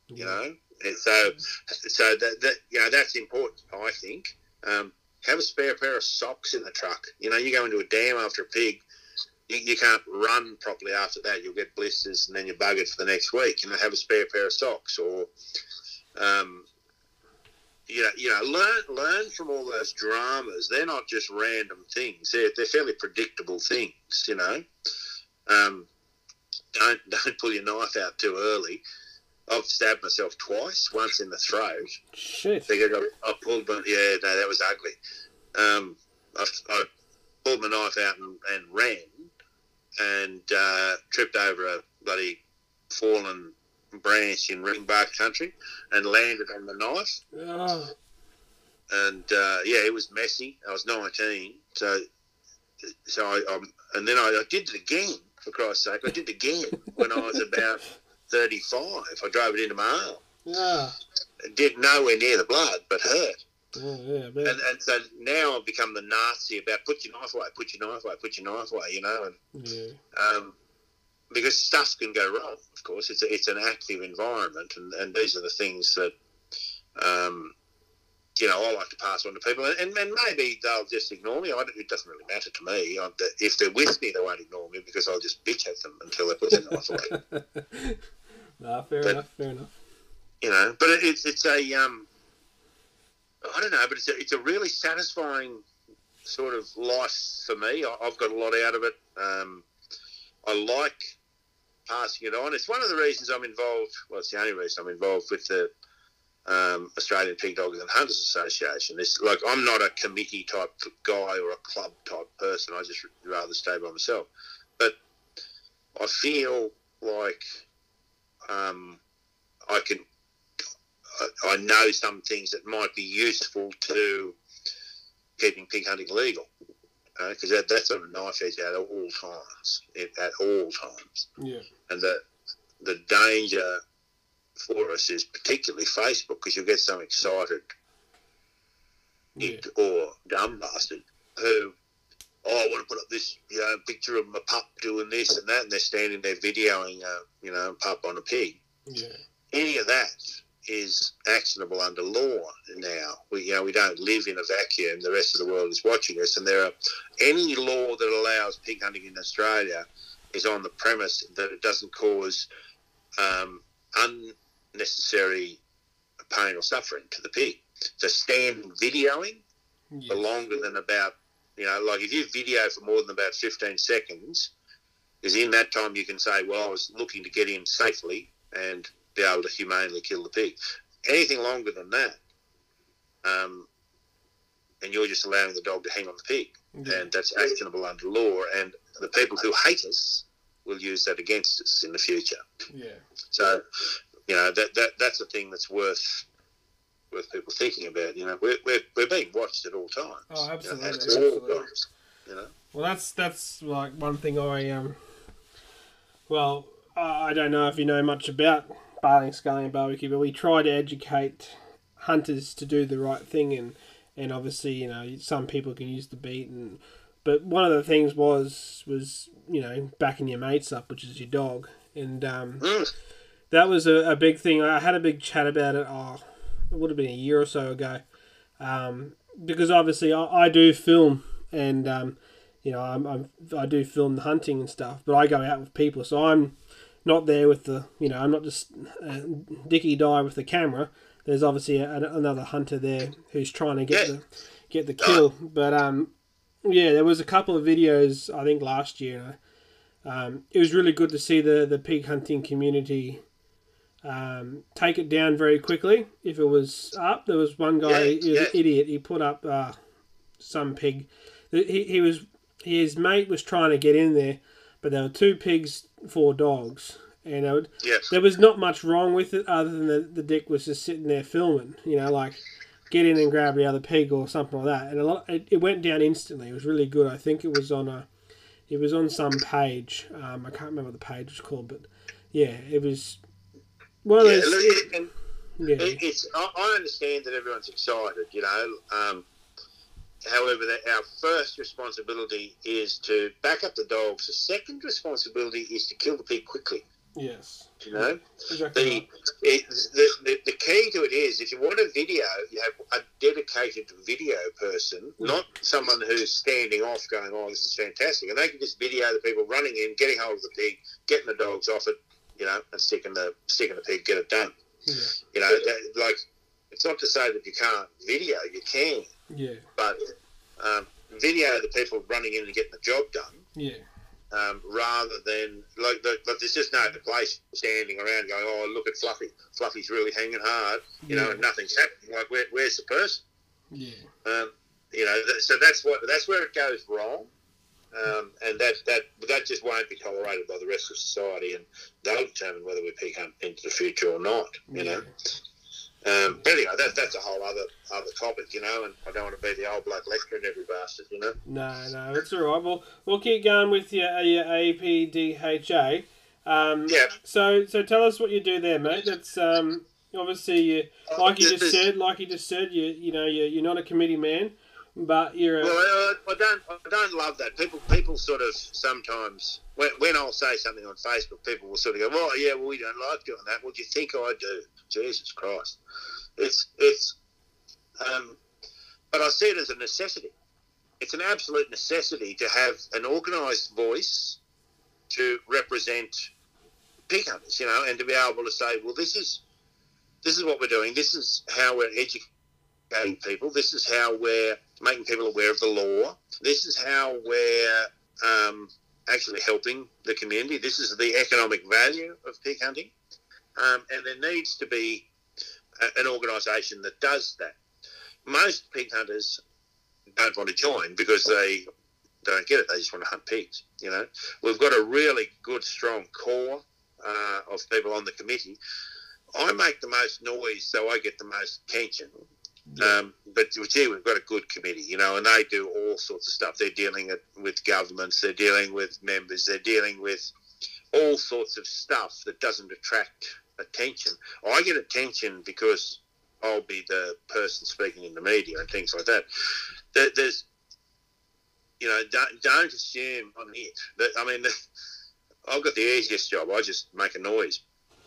You know, and so so that, that you know that's important. I think. Um, have a spare pair of socks in the truck. You know, you go into a dam after a pig. You, you can't run properly after that. You'll get blisters, and then you're buggered for the next week. You know, have a spare pair of socks, or um, you know, you know, learn learn from all those dramas. They're not just random things. They're they're fairly predictable things. You know, um, don't (laughs) don't pull your knife out too early. I've stabbed myself twice. Once in the throat. Shit. I I. I pulled my. Yeah, no, that was ugly. Um, I, I pulled my knife out and, and ran, and uh, tripped over a bloody fallen branch in Ringbark country, and landed on the knife Oh, and uh, yeah, it was messy. I was 19, so so I um, and then I, I did it again. For Christ's sake, I did it again when I was about 35. I drove it into my arm. yeah. It did nowhere near the blood, but hurt. Oh, yeah. And, and so now I've become the Nazi about put your knife away, put your knife away, put your knife away. You know, and yeah. um, because stuff can go wrong. Of course, it's a, it's an active environment, and, and these are the things that um, you know I like to pass on to people, and, and, maybe they'll just ignore me. I don't, it doesn't really matter to me. I, if they're with me, they won't ignore me because I'll just bitch at them until they put their knife away. (laughs) Nah, fair But- enough. Fair enough. you know. But it, it's it's a um, I don't know, but it's a, it's a really satisfying sort of life for me. I, I've got a lot out of it. Um, I like passing it on. It's one of the reasons I'm involved. Well, it's the only reason I'm involved with the um, Australian Pig Dogs and Hunters Association. It's like I'm not a committee type guy or a club type person. I just rather stay by myself. But I feel like um, I can. I, I know some things that might be useful to keeping pig hunting legal. Because that, that's on a knife edge at all times. It, at all times Yeah. and the the danger for us is particularly Facebook because you'll get some excited Yeah. or dumb bastard who oh I want to put up this you know picture of my pup doing this and that and they're standing there videoing a you know pup on a pig. Yeah. Any of that is actionable under law now. We you know we don't live in a vacuum. The rest of the world is watching us, and there are any law that allows pig hunting in Australia is on the premise that it doesn't cause um, unnecessary pain or suffering to the pig. So stand videoing Yeah. for longer than about, you know, like if you video for more than about 15 seconds, is in that time you can say, well, I was looking to get in safely and be able to humanely kill the pig. Anything longer than that, um, and you're just allowing the dog to hang on the pig, Yeah. and that's actionable under law. And the people who hate us will use that against us in the future. Yeah. So, you know, that, that that's a thing that's worth worth people thinking about. You know, we're, we're, we're being watched at all times. Oh, you know, absolutely, absolutely. times. You know, Well, that's that's like one thing I um. Well, I don't know if you know much about barling, sculling, and barbecue, but we try to educate hunters to do the right thing, and and obviously you know some people can use the beat, and but one of the things was was you know backing your mates up, which is your dog, and um, Mm. that was a, a big thing. I had a big chat about it. Oh, it would have been a year or so ago, um, because obviously I, I do film and um, you know I'm, I'm I do film the hunting and stuff, but I go out with people, so I'm not there with the you know I'm not just uh, Dicky die with the camera. There's obviously a, another hunter there who's trying to get the get the kill, but um, yeah, there was a couple of videos I think last year. Um, it was really good to see the the pig hunting community um, take it down very quickly. If it was up, there was one guy, Yeah, he was an idiot. He put up uh, some pig. He, he was his mate was trying to get in there, but there were two pigs, four dogs, and would, yeah, there was not much wrong with it other than the, the dick was just sitting there filming. You know, like get in and grab the other pig or something like that. And a lot, it, it went down instantly. It was really good. I think it was on a, it was on some page. Um, I can't remember what the page was called, but yeah, it was of yeah. those. look, it- and yeah, it, it's I, understand that everyone's excited. You know, um, however, that our first responsibility is to back up the dogs. The second responsibility is to kill the pig quickly. yes, You know. exactly. The, it, the, the, the key to it is if you want a video, you have a dedicated video person, not someone who's standing off going, oh, this is fantastic. And they can just video the people running in, getting hold of the pig, getting the dogs off it, you know, and sticking the, sticking the pig, get it done. Yeah, You know, that, like, it's not to say that you can't video, you can, yeah, but um, video the people running in and getting the job done. Yeah, um, rather than like, the, like there's just no place standing around going, oh look at Fluffy, Fluffy's really hanging hard, you know, and nothing's happening. Like where, where's the person? yeah, Um, you know, th- so that's what that's where it goes wrong, um, and that that that just won't be tolerated by the rest of society, and they'll determine whether we peak hunt into the future or not. You know. Um, but anyway, that, that's a whole other other topic, you know, and I don't want to be the old bloke lecturing every bastard, you know. No, no, it's all right. Well, we'll keep going with your, your APDHA. Um, Yeah. So, so tell us what you do there, mate. That's um, obviously you, like you just said, like you just said, you you know you you're not a committee man, but you're a Well, I, don't, I don't love that. People, people sort of sometimes when, when I'll say something on Facebook, people will sort of go, "Well, yeah, well, we don't like doing that." What do you think I do? Jesus Christ, it's it's. Um, but I see it as a necessity. It's an absolute necessity to have an organised voice to represent pig hunters, you know, and to be able to say, well, this is this is what we're doing. This is how we're educating people. This is how we're making people aware of the law. This is how we're um, actually helping the community. This is the economic value of pig hunting, um, and there needs to be a, an organisation that does that. Most pig hunters don't want to join because they don't get it. They just want to hunt pigs. You know, we've got a really good, strong core uh, of people on the committee. I make the most noise, so I get the most attention. Um, but gee, we've got a good committee, you know, and they do all sorts of stuff. They're dealing with governments, they're dealing with members, they're dealing with all sorts of stuff that doesn't attract attention. I get attention because I'll be the person speaking in the media and things like that. There's, you know, don't, don't assume I'm it. I mean, (laughs) I've got the easiest job. I just make a noise.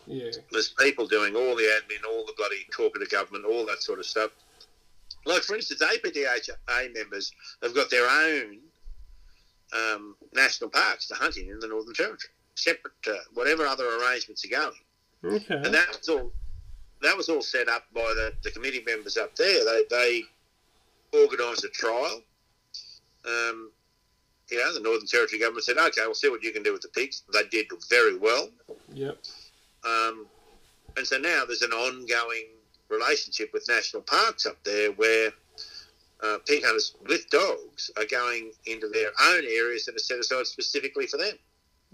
Yeah. There's people doing all the admin, all the bloody talking to government, all that sort of stuff. Like, for instance, APDHA members have got their own um, national parks to hunt in in the Northern Territory, separate to whatever other arrangements are going. Okay. And that was all. That was all set up by the, the committee members up there. They, they organised a trial. Um, you know, the Northern Territory government said, "Okay, we'll see what you can do with the pigs." They did very well. Yep. Um, and so now there's an ongoing relationship with national parks up there where uh, pig hunters with dogs are going into their own areas that are set aside specifically for them.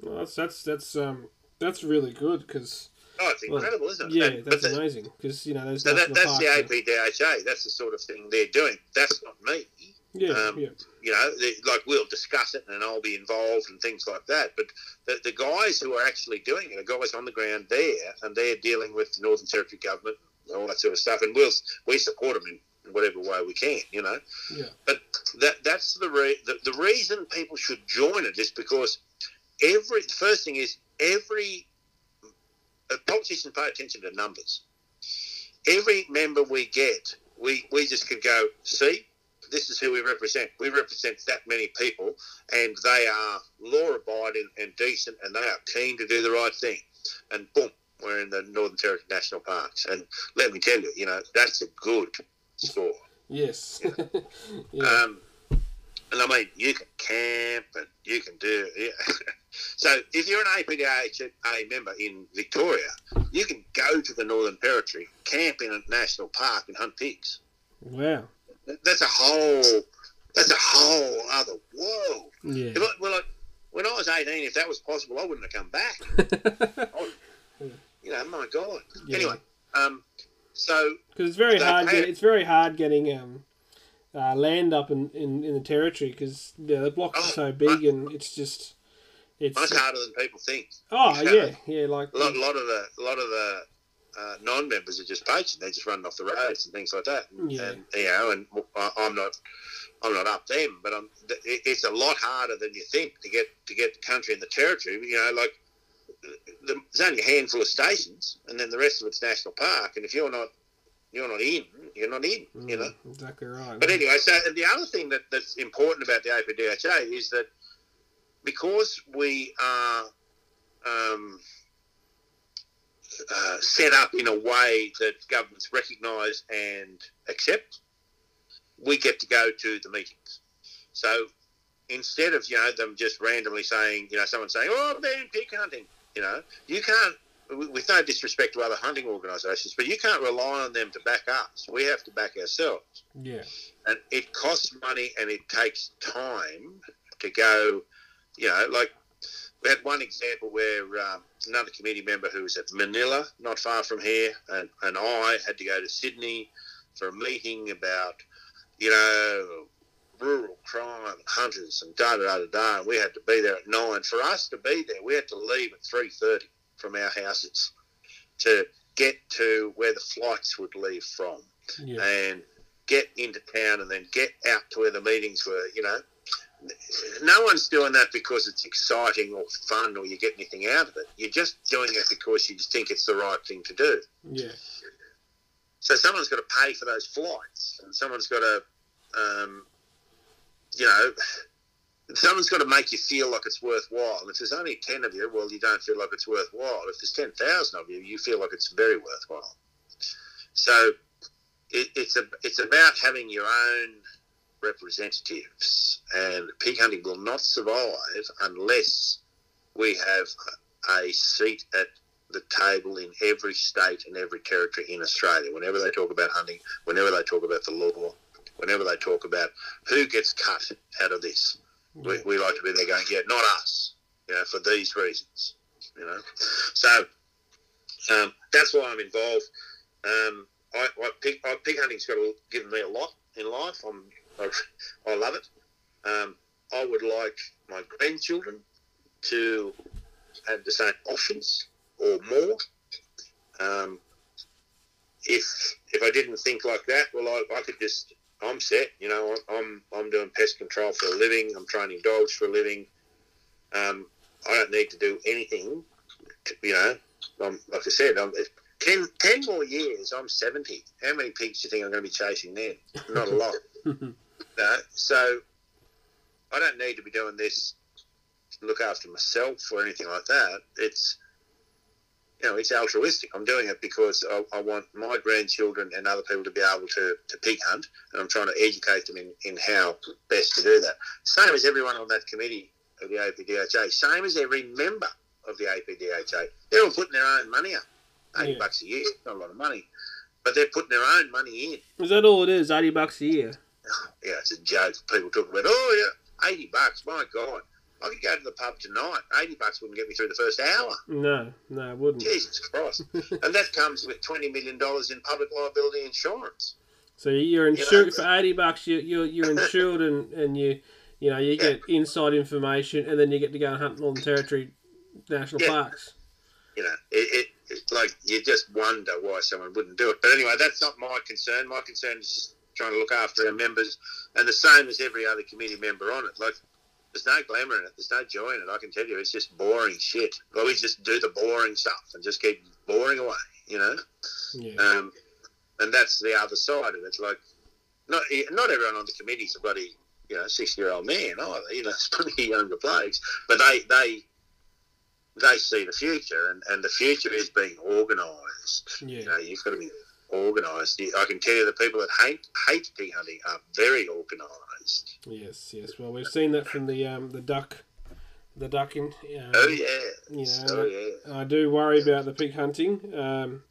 Well, that's that's that's um that's really good because. Oh, it's incredible, well, isn't it? Yeah, and, that's the, amazing because you know there's so that, that's the APDHA. That's the sort of thing they're doing. That's not me. Yeah, um, yeah. You know, they, like we'll discuss it and I'll be involved and things like that. But the, the guys who are actually doing it are guys on the ground there and they're dealing with the Northern Territory government all that sort of stuff. And we'll, we support them in whatever way we can, you know. Yeah. But that that's the, re- the, the reason people should join it is because every, the first thing is every, uh, a politician pay attention to numbers. Every member we get, we, we just could go, see, this is who we represent. We represent that many people, and they are law abiding and decent, and they are keen to do the right thing. And boom, we're in the Northern Territory National Parks. And let me tell you, you know, that's a good score. Yes. (laughs) yeah. Um, and I mean, you can camp and you can do. Yeah. (laughs) so if you're an APDHA member in Victoria, you can go to the Northern Territory, camp in a national park, and hunt pigs. wow. That's a whole. That's a whole other world. Yeah. I- well, like, when I was 18, if that was possible, I wouldn't have come back. (laughs) You know, my God. Yeah. Anyway, um, so Because it's very hard. Get, it's very hard getting um, uh, land up in, in, in the territory because yeah, the blocks are Oh, so big and it's just it's much harder than people think. oh (laughs) yeah yeah like A lot, lot of the, a lot of the uh, non-members are just poaching. They're just running off the roads and things like that. And, Yeah. and you know, and I- I'm not, I'm not up them, but I'm. It's a lot harder than you think to get to get the country and the territory. You know, like the, there's only a handful of stations, and then the rest of it's national park. And if you're not, you're not in. You're not in. You know. Mm, exactly right. But anyway, so the other thing that, that's important about the APDHA is that because we are um, uh, set up in a way that governments recognise and accept, we get to go to the meetings. So instead of you know them just randomly saying, you know, someone saying, "Oh, I'm ban pig hunting," you know, you can't. With no disrespect to other hunting organisations, but you can't rely on them to back us. We have to back ourselves yeah and it costs money and it takes time to go. You know, like we had one example where um, another committee member who was at Manilla, not far from here, and, and I had to go to Sydney for a meeting about, you know, rural crime, hunters, and da da da da da. And we had to be there at nine. For us to be there, we had to leave at three thirty from our houses to get to where the flights would leave from yeah and get into town and then get out to where the meetings were, you know. No one's doing that because it's exciting or fun or you get anything out of it. You're just doing it because you think it's the right thing to do. yeah So someone's got to pay for those flights and someone's got to, um, you know, someone's got to make you feel like it's worthwhile. And if there's only ten of you, well, you don't feel like it's worthwhile. If there's ten thousand of you, you feel like it's very worthwhile. So it, it's a it's about having your own representatives, and pig hunting will not survive unless we have a seat at the table in every state and every territory in Australia. Whenever they talk about hunting, whenever they talk about the law, whenever they talk about who gets cut out of this, we, we like to be there going, yeah, not us, you know, for these reasons, you know. So um, that's why I'm involved. Um, I, I pig, I, pig hunting's got to, given me a lot in life. I'm, I, I love it. Um, I would like my grandchildren to have the same options or more. Um, if if I didn't think like that, well, I, I could just I'm set. You know, I'm I'm doing pest control for a living. I'm training dogs for a living. Um, I don't need to do anything. To, you know, I'm, like I said, I'm, 10, 10 more years. I'm seventy. How many pigs do you think I'm going to be chasing then? Not a lot. (laughs) no, so I don't need to be doing this to look after myself or anything like that. It's you know, it's altruistic. I'm doing it because I, I, want my grandchildren and other people to be able to, to pig hunt, and I'm trying to educate them in, in how best to do that. Same as everyone on that committee of the APDHA, same as every member of the APDHA. They're all putting their own money up. 80 yeah. bucks a year, not a lot of money, but they're putting their own money in. Is that all it is, 80 bucks a year? (sighs) Yeah, it's a joke. People talk about, oh, yeah, 80 bucks, my God. I could go to the pub tonight. Eighty bucks wouldn't get me through the first hour. No, no, it wouldn't. Jesus Christ! (laughs) and that comes with twenty million dollars in public liability insurance. So you're insured you know, for eighty bucks. You you're, you're (laughs) insured and, and you you know you yeah. get inside information and then you get to go and hunt Northern Territory national yeah. parks. You know, it, it, it, like you just wonder why someone wouldn't do it. But anyway, that's not my concern. My concern is just trying to look after our members, and the same as every other committee member on it. Like there's no glamour in it. There's no joy in it. I can tell you, it's just boring shit. Well, we just do the boring stuff and just keep boring away, you know. Yeah. Um, and that's the other side of it. It's like, not not everyone on the committee's a bloody you know sixty year old man either. You know, (laughs) it's plenty younger blokes, but they they they see the future, and, and the future is being organised. Yeah. You know, you've got to be organised. I can tell you the people that hate hate pig hunting are very organised. Yes, yes. Well, we've seen that from the um, the duck, the ducking. Um, oh yeah. You know, oh, yeah. I, do worry about the pig hunting. Um,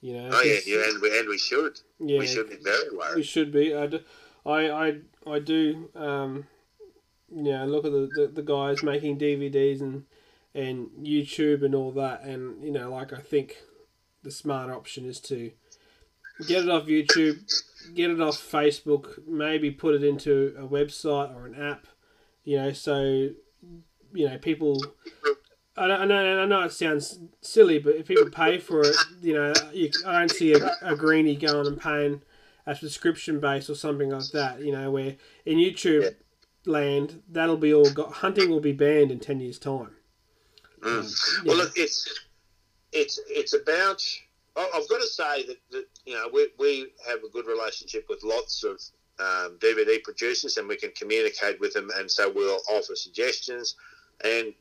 you know. Oh yeah, yeah, and we, and we should. Yeah, we should be very worried. We should be. I, do, I, I, I do. Um, you know, look at the, the, the guys making DVDs and and YouTube and all that, and you know, like I think the smart option is to get it off YouTube, get it off Facebook, maybe put it into a website or an app, you know, so you know people. I, know, I know, I know it sounds silly, but if people pay for it, you know, you, I don't see a, a greenie going and paying a subscription base or something like that. You know, where in YouTube yeah. land that'll be all got hunting will be banned in ten years' time. Mm. Um, yeah. Well, look, it's it's it's about I've got to say that, that you know we, we have a good relationship with lots of um, DVD producers, and we can communicate with them, and so we'll offer suggestions. And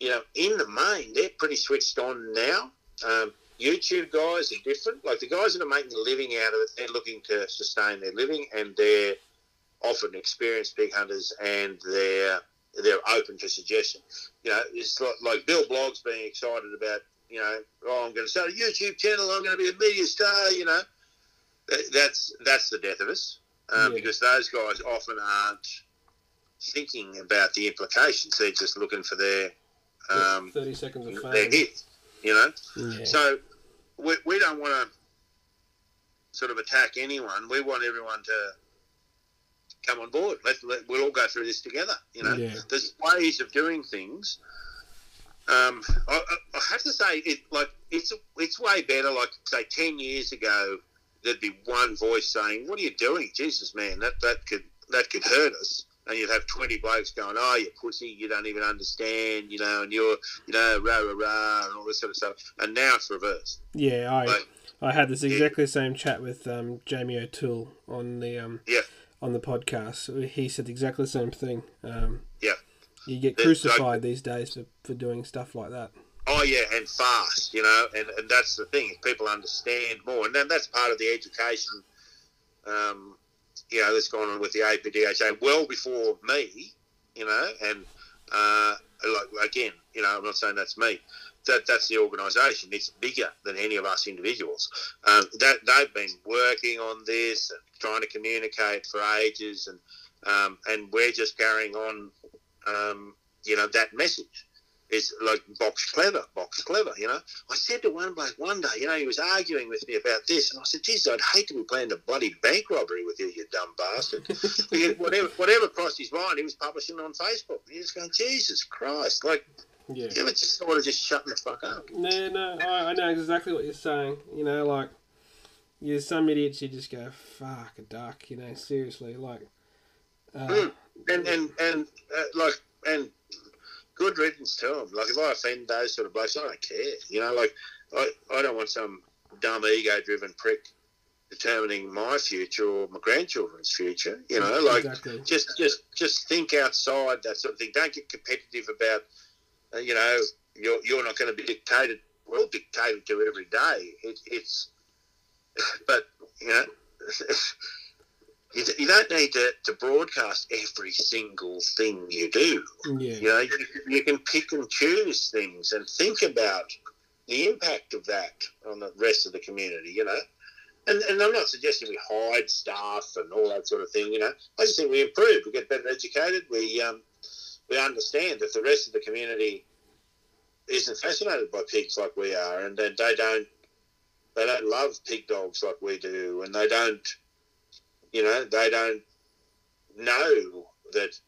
you know, in the main, they're pretty switched on now. Um, YouTube guys are different. Like the guys that are making a living out of it, they're looking to sustain their living, and they're often experienced big hunters, and they're they're open to suggestion. You know, it's like, like Bill Bloggs being excited about you know, oh, I'm going to start a YouTube channel. I'm going to be a media star. You know, that's that's the death of us um, yeah. because those guys often aren't thinking about the implications. They're just looking for their um, thirty seconds of fame. Their hit, you know. Yeah. So we, we don't want to sort of attack anyone. We want everyone to come on board. Let, let, we'll all go through this together. You know, yeah. there's ways of doing things um, I, I, have to say, it like it's it's way better. Like say ten years ago, there'd be one voice saying, "What are you doing, Jesus, man? That that could that could hurt us." And you'd have twenty blokes going, "Oh, you pussy! You don't even understand, you know." And you're, you know, rah rah rah, and all this sort of stuff. And now it's reversed. Yeah, I I had this exactly yeah. same chat with um, Jamie O'Toole on the um, yeah on the podcast. He said exactly the same thing. Um, Yeah. You get crucified these days for, for doing stuff like that. Oh yeah, and fast, you know, and, and that's the thing. If people understand more, and then that's part of the education, um, you know, that's gone on with the APDHA well before me, you know, and uh, like again, you know, I'm not saying that's me. That that's the organisation. It's bigger than any of us individuals. Um, that they've been working on this and trying to communicate for ages, and um, and we're just carrying on, um, you know, that message is like box clever, box clever. You know, I said to one bloke one day, you know, he was arguing with me about this, and I said, "Geez, I'd hate to be playing a bloody bank robbery with you, you dumb bastard." (laughs) Whatever, whatever crossed his mind, he was publishing on Facebook. He was going, "Jesus Christ!" Like, Yeah. you know, just sort of just shutting the fuck up. No, no, I, I know exactly what you're saying. You know, like, you're some idiots. You just go, "Fuck a duck." You know, seriously, like. Uh, Mm. And and and uh, like and good riddance to them. Like if I offend those sort of blokes, I don't care. You know, like I, I don't want some dumb ego-driven prick determining my future or my grandchildren's future. You know, like exactly. just just just think outside that sort of thing. Don't get competitive about. Uh, you know, you're you're not going to be dictated. Well, dictated to every day. It, it's, (laughs) but you know. (laughs) You, you don't need to, to broadcast every single thing you do. Yeah. You know, you, you can pick and choose things and think about the impact of that on the rest of the community, you know. And, and I'm not suggesting we hide stuff and all that sort of thing, you know. I just think we improve, we get better educated, we um, we understand that the rest of the community isn't fascinated by pigs like we are, and that they don't they don't love pig dogs like we do, and they don't, you know, they don't know that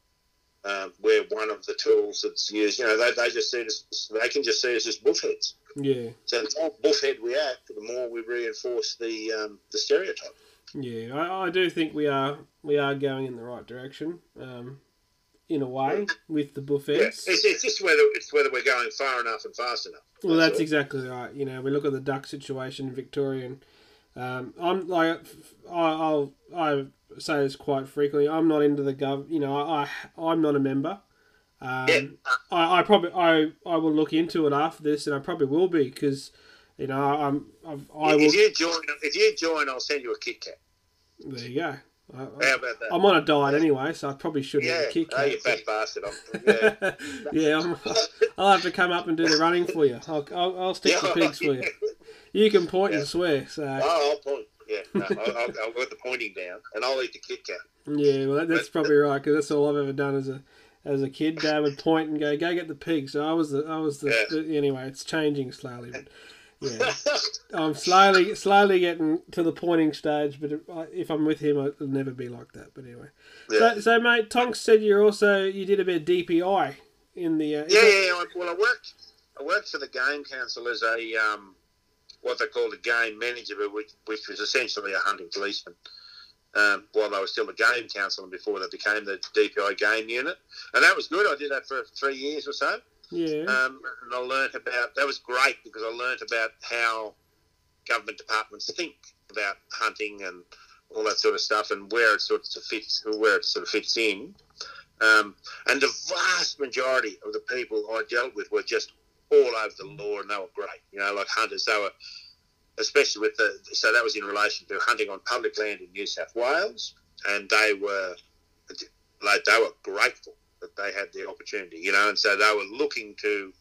um, we're one of the tools that's used. You know, they, they just see us, they can just see us as bullheads. Yeah. So the more bullhead we act, the more we reinforce the um, the stereotype. Yeah, I, I do think we are we are going in the right direction, um, in a way with the Yeah, it's, it's just whether it's whether we're going far enough and fast enough. Well, that's all. exactly right. You know, we look at the duck situation in Victoria, and um, I'm like, I, I'll I say this quite frequently. I'm not into the gov. You know, I, I I'm not a member. Um, Yeah. I, I probably I, I will look into it after this, and I probably will be because you know I'm I've, I will. if you join, if you join, I'll send you a Kit Kat. There you go. I, How I, about that? I'm on a diet anyway, so I probably should have yeah, a Kit oh, you Kat. fat bastard. I'm, yeah. (laughs) yeah, I'm, I'll have to come up and do the running for you. I'll, I'll, I'll stick the pigs for you. (laughs) You can point and Yeah. swear. So Oh, I'll point. Yeah, no, I'll, I'll, I'll put the pointing down, and I'll eat the Kit Kat. yeah, well that, that's probably right because that's all I've ever done as a as a kid. Dad would point and go, "Go get the pig." So I was the I was the, Yeah. the anyway. It's changing slowly, but yeah, I'm slowly slowly getting to the pointing stage. But if, I- if I'm with him, it'll never be like that. But anyway, Yeah. so, so mate, Tonks said you're also you did a bit of DPI in the uh, Yeah, yeah, yeah. I- Well, I worked. I worked for the game council as a um, what they called a game manager, but which, which was essentially a hunting policeman. Um, while they were still the game council and before they became the DPI game unit, and that was good. I did that for three years or so, yeah. um, and I learnt about. That was great because I learnt about how government departments think about hunting and all that sort of stuff, and where it sort of fits, where it sort of fits in. Um, and the vast majority of the people I dealt with were just all over the law, and they were great. You know, like hunters. They were, especially with the. So that was in relation to hunting on public land in New South Wales, and they were, like, they were grateful that they had the opportunity. You know, and so they were looking to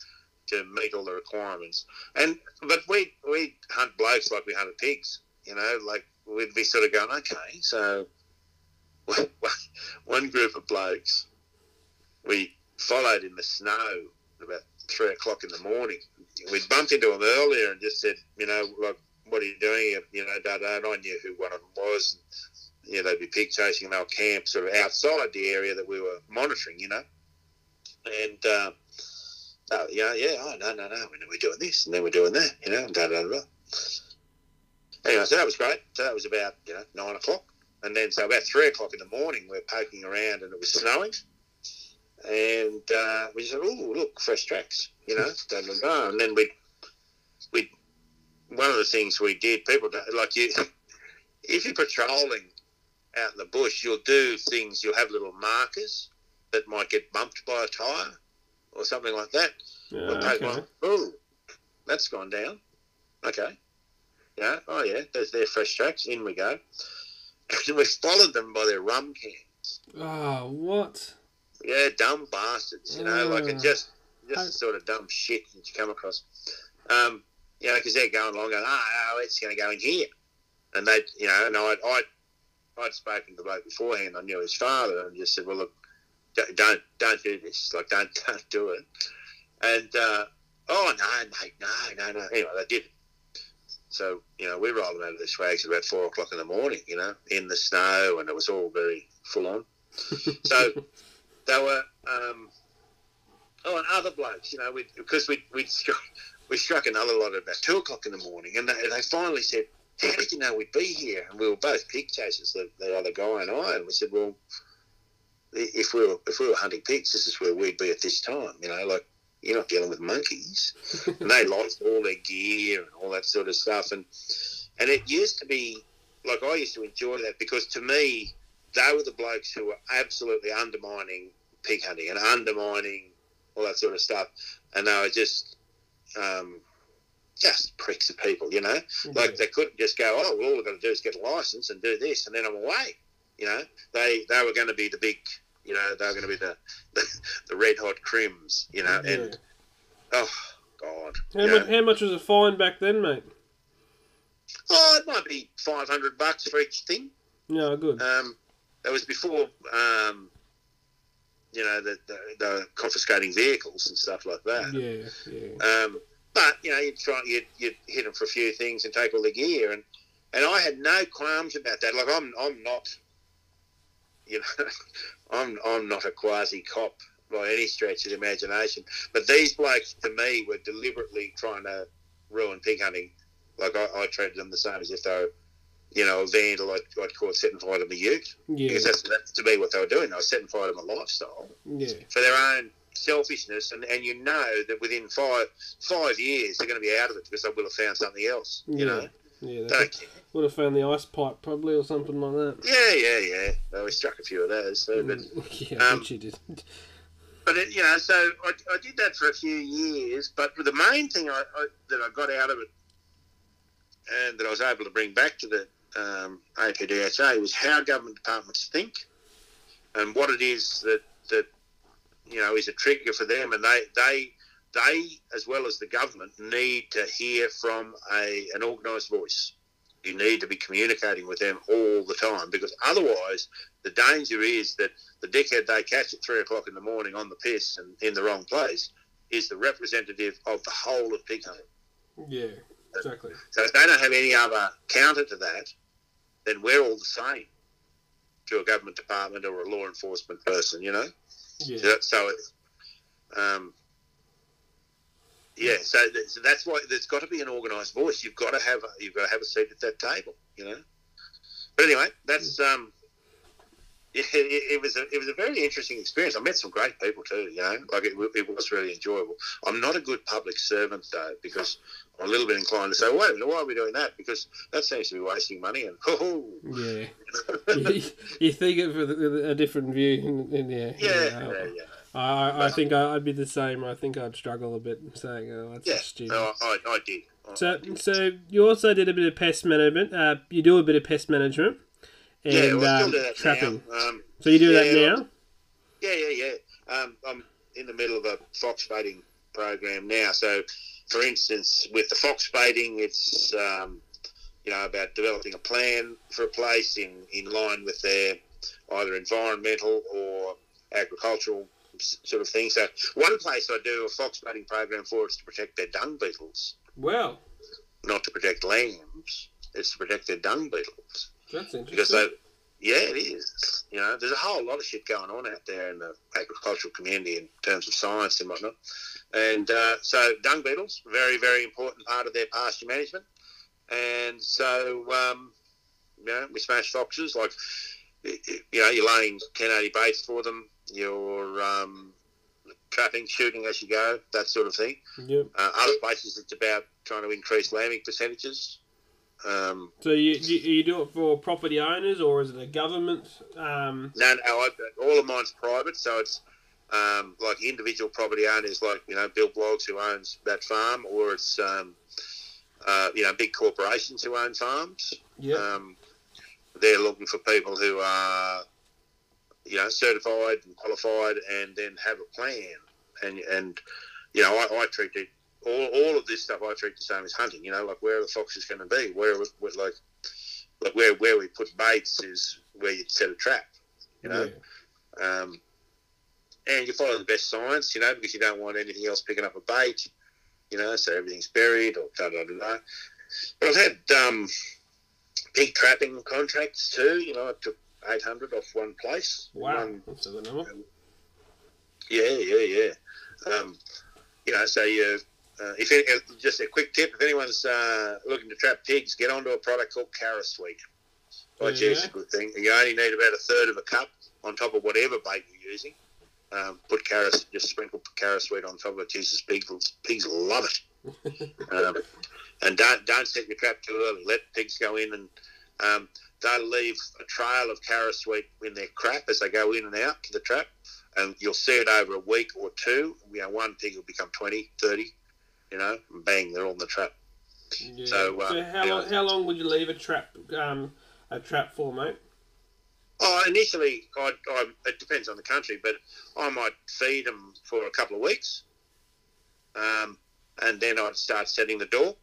to meet all the requirements. And but we we hunt blokes like we hunted pigs. You know, like we'd be sort of going, okay, so (laughs) one group of blokes we followed in the snow about three o'clock in the morning. We bumped into them earlier and just said, you know, like, what are you doing? You know, da da. And I knew who one of them was. Know, they'd be pig chasing and they'll camp sort of outside the area that we were monitoring. You know, and. Uh, yeah, yeah, oh, no, no, no, we're doing this, and then we're doing that, you know, and da da da. Anyway, so that was great. So that was about, you know, nine o'clock. And then, so about three o'clock in the morning, we're poking around and it was snowing. And uh, we said, oh, look, fresh tracks, you know, da da da. And then we, we, one of the things we did, people, like you, (laughs) if you're patrolling out in the bush, you'll do things. You'll have little markers that might get bumped by a tyre or something like that. Yeah, okay. one. Oh, that's gone down. Okay. Yeah. Oh, yeah. There's their fresh tracks. In we go. (laughs) And we followed them by their rum cans. Oh, what? Yeah, dumb bastards. You know, like it ah. just just I- the sort of dumb shit that you come across. Um, you know, because they're going along, going, ah, oh, no, it's going to go in here, and they, you know, and I'd, I'd I'd spoken to the bloke beforehand. I knew his father, and just said, well, look, don't don't, don't this. Like, don't (laughs) don't do it. And uh, oh no, mate, no, no, no. Anyway, they did. So you know, we rolled them out of the swags at about four o'clock in the morning. You know, in the snow, and it was all very full on. (laughs) so they were. Um, oh, and other blokes, you know, because we we struck we struck another lot at about two o'clock in the morning, and they, they finally said, "How did you know we'd be here?" And we were both pig chasers, the, the other guy and I, and we said, "Well, if we were if we were hunting pigs, this is where we'd be at this time." You know, like you're not dealing with monkeys, (laughs) and they lost all their gear and all that sort of stuff, and and it used to be like I used to enjoy that because to me, they were the blokes who were absolutely undermining pig hunting and undermining all that sort of stuff, and they were just um, just pricks of people, you know. Like they couldn't just go, oh, well, all we've got to do is get a license and do this, and then I'm away. You know, they they were going to be the big, you know, they were going to be the, (laughs) the the red hot crims, you know, Yeah. and oh god, How, know. much, how much was a fine back then, mate? oh, it might be five hundred bucks for each thing. Yeah, good. Um, that was before, um, you know, the, the, the confiscating vehicles and stuff like that. Yeah, yeah. Um, but you know, you'd try, you'd, you'd hit them for a few things and take all the gear, and and I had no qualms about that. Like I'm, I'm not, you know, (laughs) I'm, I'm not a quasi cop by any stretch of the imagination. But these blokes, to me, were deliberately trying to ruin pig hunting. Like I, I treated them the same as if they were, you know, a vandal. I'd, I'd call it setting fire to my ute Yeah, because that's, that's to me what they were doing. They were setting fire to my lifestyle yeah. for their own selfishness, and, and you know that within five five years they're going to be out of it because they will have found something else. You Yeah. know, Yeah, they don't would have found the ice pipe probably or something like that. Yeah, yeah, yeah. Well, we struck a few of those, so, but (laughs) yeah, I Um, you did. (laughs) but it, you know, so I, I did that for a few years. But the main thing I, I, that I got out of it, and that I was able to bring back to the um, APDHA was how government departments think, and what it is that that you know is a trigger for them, and they they they as well as the government need to hear from a an organised voice. You need to be communicating with them all the time because otherwise, the danger is that the dickhead they catch at three o'clock in the morning on the piss and in the wrong place is the representative of the whole of pig hunting. Yeah, exactly. So if they don't have any other counter to that, then we're all the same to a government department or a law enforcement person, you know. Yeah, So, so it's, um, yeah. So, th- so that's why there's got to be an organised voice. You've got to have a, you've got to have a seat at that table, you know. But anyway, that's um, it, it, it was a it was a very interesting experience. I met some great people too, you know. Like it, it was really enjoyable. I'm not a good public servant though because a little bit inclined to say, wait a minute, why are we doing that? Because that seems to be wasting money. And (laughs) oh, yeah. (laughs) you, think it with a, different view, in, in, yeah, yeah, yeah. yeah, yeah. I, I think I- I'd be the same. I think I'd struggle a bit saying, "Oh, that's Yeah, stupid." no, I, I did. I- So, I did. so you also did a bit of pest management. Uh, you do a bit of pest management and yeah, well, um, do that trapping. now. Um, So you do Yeah, that now? Yeah, yeah, yeah. Um, I'm in the middle of a fox baiting program now. So, for instance, with the fox baiting, it's um, you know about developing a plan for a place in in line with their either environmental or agricultural sort of thing. So, one place I do a fox baiting program for is to protect their dung beetles, Well, not to protect lambs. It's to protect their dung beetles that's interesting. because they, yeah, it is. You know, there's a whole lot of shit going on out there in the agricultural community in terms of science and whatnot. And uh, so, dung beetles, very, very important part of their pasture management. And so, um, you know, we smash foxes like, you know, you're laying 1080 baits for them. You're um, trapping, shooting as you go, that sort of thing. Yep. Uh, other places, it's about trying to increase lambing percentages. Um, So you, you you do it for property owners or is it a government? Um, no, no, I, all of mine's private, so it's um, like individual property owners, like you know Bill Bloggs who owns that farm, or it's um, uh, you know big corporations who own farms. yeah. Um, they're looking for people who are, you know, certified and qualified, and then have a plan. And and you know, I, I treat it all, all of this stuff. I treat the same as hunting. You know, like where are the foxes going to be? Where, like, like where where we put baits is where you set a trap. You know, yeah. um, and you follow the best science. You know, because you don't want anything else picking up a bait. You know, so everything's buried or da da da da. But I've had um, pig trapping contracts too. You know, I took eight hundred off one place. Wow. One- That's a number. yeah, yeah, yeah. Um, you know, so you. Uh, if it, uh, just a quick tip, if anyone's uh, looking to trap pigs, get onto a product called Carasweet. By Yeah. it's a good thing. You only need about a third of a cup on top of whatever bait you're using. Um, put Caras, just sprinkle Carasweet on top of it. Jesus, pigs, pigs love it. (laughs) um, and don't don't set your trap too early. Let pigs go in, and um, they'll leave a trail of Carasweet in their crap as they go in and out to the trap. And you'll see it over a week or two. You know, one pig will become 20, 30, you know, bang, they're on the trap. Yeah. So, uh, how, yeah. long, how long would you leave a trap um, a trap for, mate? Oh, initially, I, I, it depends on the country, but I might feed them for a couple of weeks, um, and then I'd start setting the door.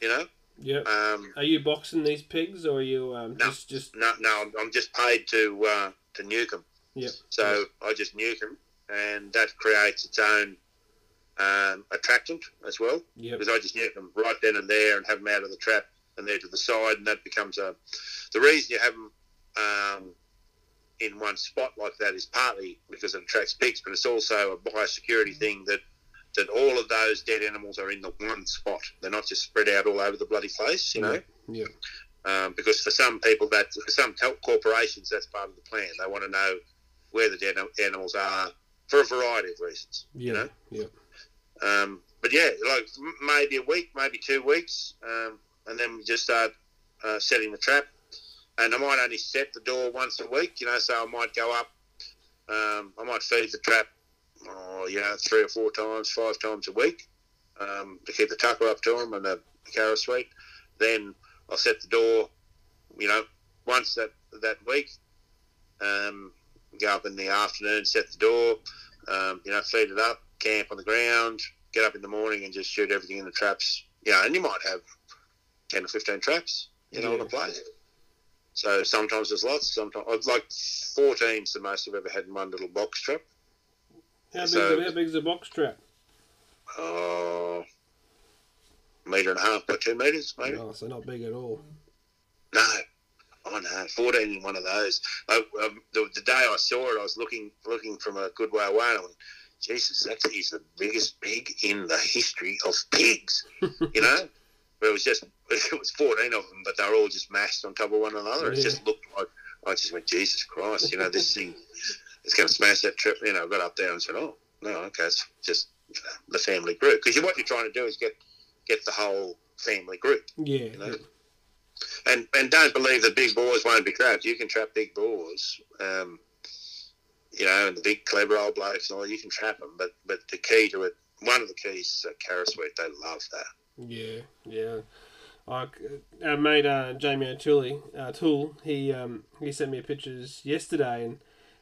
You know, Yep. um, Are you boxing these pigs or are you um, No. just just no, no, I'm, I'm just paid to uh, to nuke them. Yep. So I just nuke them, and that creates its own um, attractant as well. yep because I just nuke them right then and there and have them out of the trap and they're to the side, and that becomes a. The reason you have them um, in one spot like that is partly because it attracts pigs, but it's also a biosecurity thing that that all of those dead animals are in the one spot. They're not just spread out all over the bloody place, you know. Yep. Um, because for some people, that for some corporations, that's part of the plan. They want to know where the dead animals are for a variety of reasons. Yeah. know? Yep. Um, but yeah, like maybe a week, maybe two weeks, um, and then we just start uh, setting the trap. And I might only set the door once a week, you know, so I might go up, um, I might feed the trap, oh, you know, three or four times, five times a week um, to keep the tucker up to them and the Carasweet. Then I'll set the door, you know, once that that week. Um, go up in the afternoon, set the door, um, you know, feed it up, camp on the ground, get up in the morning and just shoot everything in the traps. Yeah, and you might have 10 or 15 traps, you know, on Yeah. a place. So sometimes there's lots, sometimes, like 14's the most I've ever had in one little box trap. How big how big's a box trap? Oh, metre and a half by two metres, maybe. Oh, so not big at all. No. Oh no, fourteen in one of those. I, um, the, the day I saw it, I was looking looking from a good way away, and I went, "Jesus, that is the biggest pig in the history of pigs." you know, (laughs) but it was just it was fourteen of them, but they were all just mashed on top of one another. It just looked like I just went, "Jesus Christ!" You know, this thing is going to smash that trip. You know, I got up there and said, "Oh no, okay, it's just the family group." Because what you're trying to do is get get the whole family group. Yeah. know? And and don't believe that big boars won't be trapped. You can trap big boars, um, you know, and the big clever old blokes and all. You can trap them, but but the key to it, one of the keys is uh, Carasweet. They love that. Yeah, yeah. Like our mate uh, Jamie O'Toole, uh, Toole, he um, he sent me pictures yesterday, and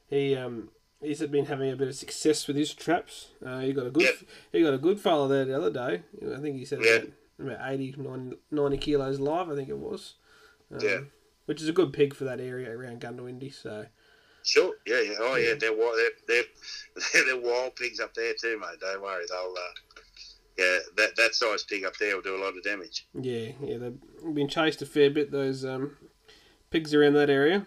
he um, he's been having a bit of success with his traps. Uh, he got a good Yep. he got a good fella there the other day. I think he said Yeah. about, about 80, 90, 90 kilos live. I think it was. Um, Yeah. Which is a good pig for that area around Goondiwindi. So Sure, yeah, yeah, oh yeah, they're wild. They're, (laughs) they're they're wild pigs up there too, mate. Don't worry, they'll. Uh, yeah, that that size pig up there will do a lot of damage. yeah, yeah, they've been chased a fair bit. Those um, pigs around that area.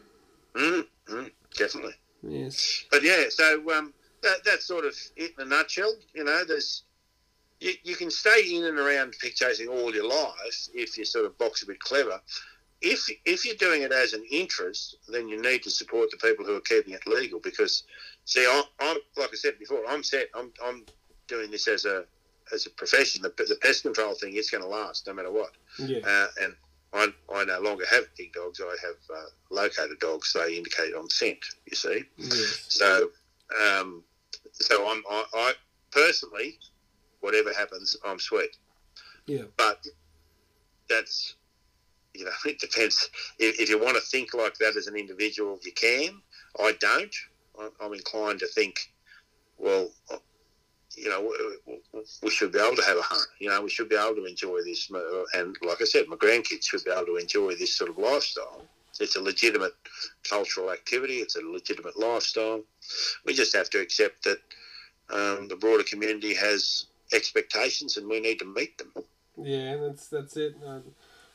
Mm, mm, definitely. Yes. but yeah, so um, that, that's sort of it in a nutshell. You know, there's you, you can stay in and around pig chasing all your life if you sort of box a bit clever. If if you're doing it as an interest, then you need to support the people who are keeping it legal because, see, I'm, I'm like I said before, I'm set. I'm I'm doing this as a as a profession. The, the pest control thing is going to last no matter what. Yeah. Uh, and I, I no longer have pig dogs. I have uh, locator dogs. They indicate on scent. You see. Yes. So, um, so I'm I, I personally, whatever happens, I'm sweet. Yeah. But that's you know it depends. If, if you want to think like that as an individual, you can. I don't. I'm inclined to think, well, uh, you know, we- should be able to have a hunt. You know, we should be able to enjoy this. Uh, and like I said, my grandkids should be able to enjoy this sort of lifestyle. It's a legitimate cultural activity. It's a legitimate lifestyle. We just have to accept that um, the broader community has expectations, and we need to meet them. Yeah, that's that's it. I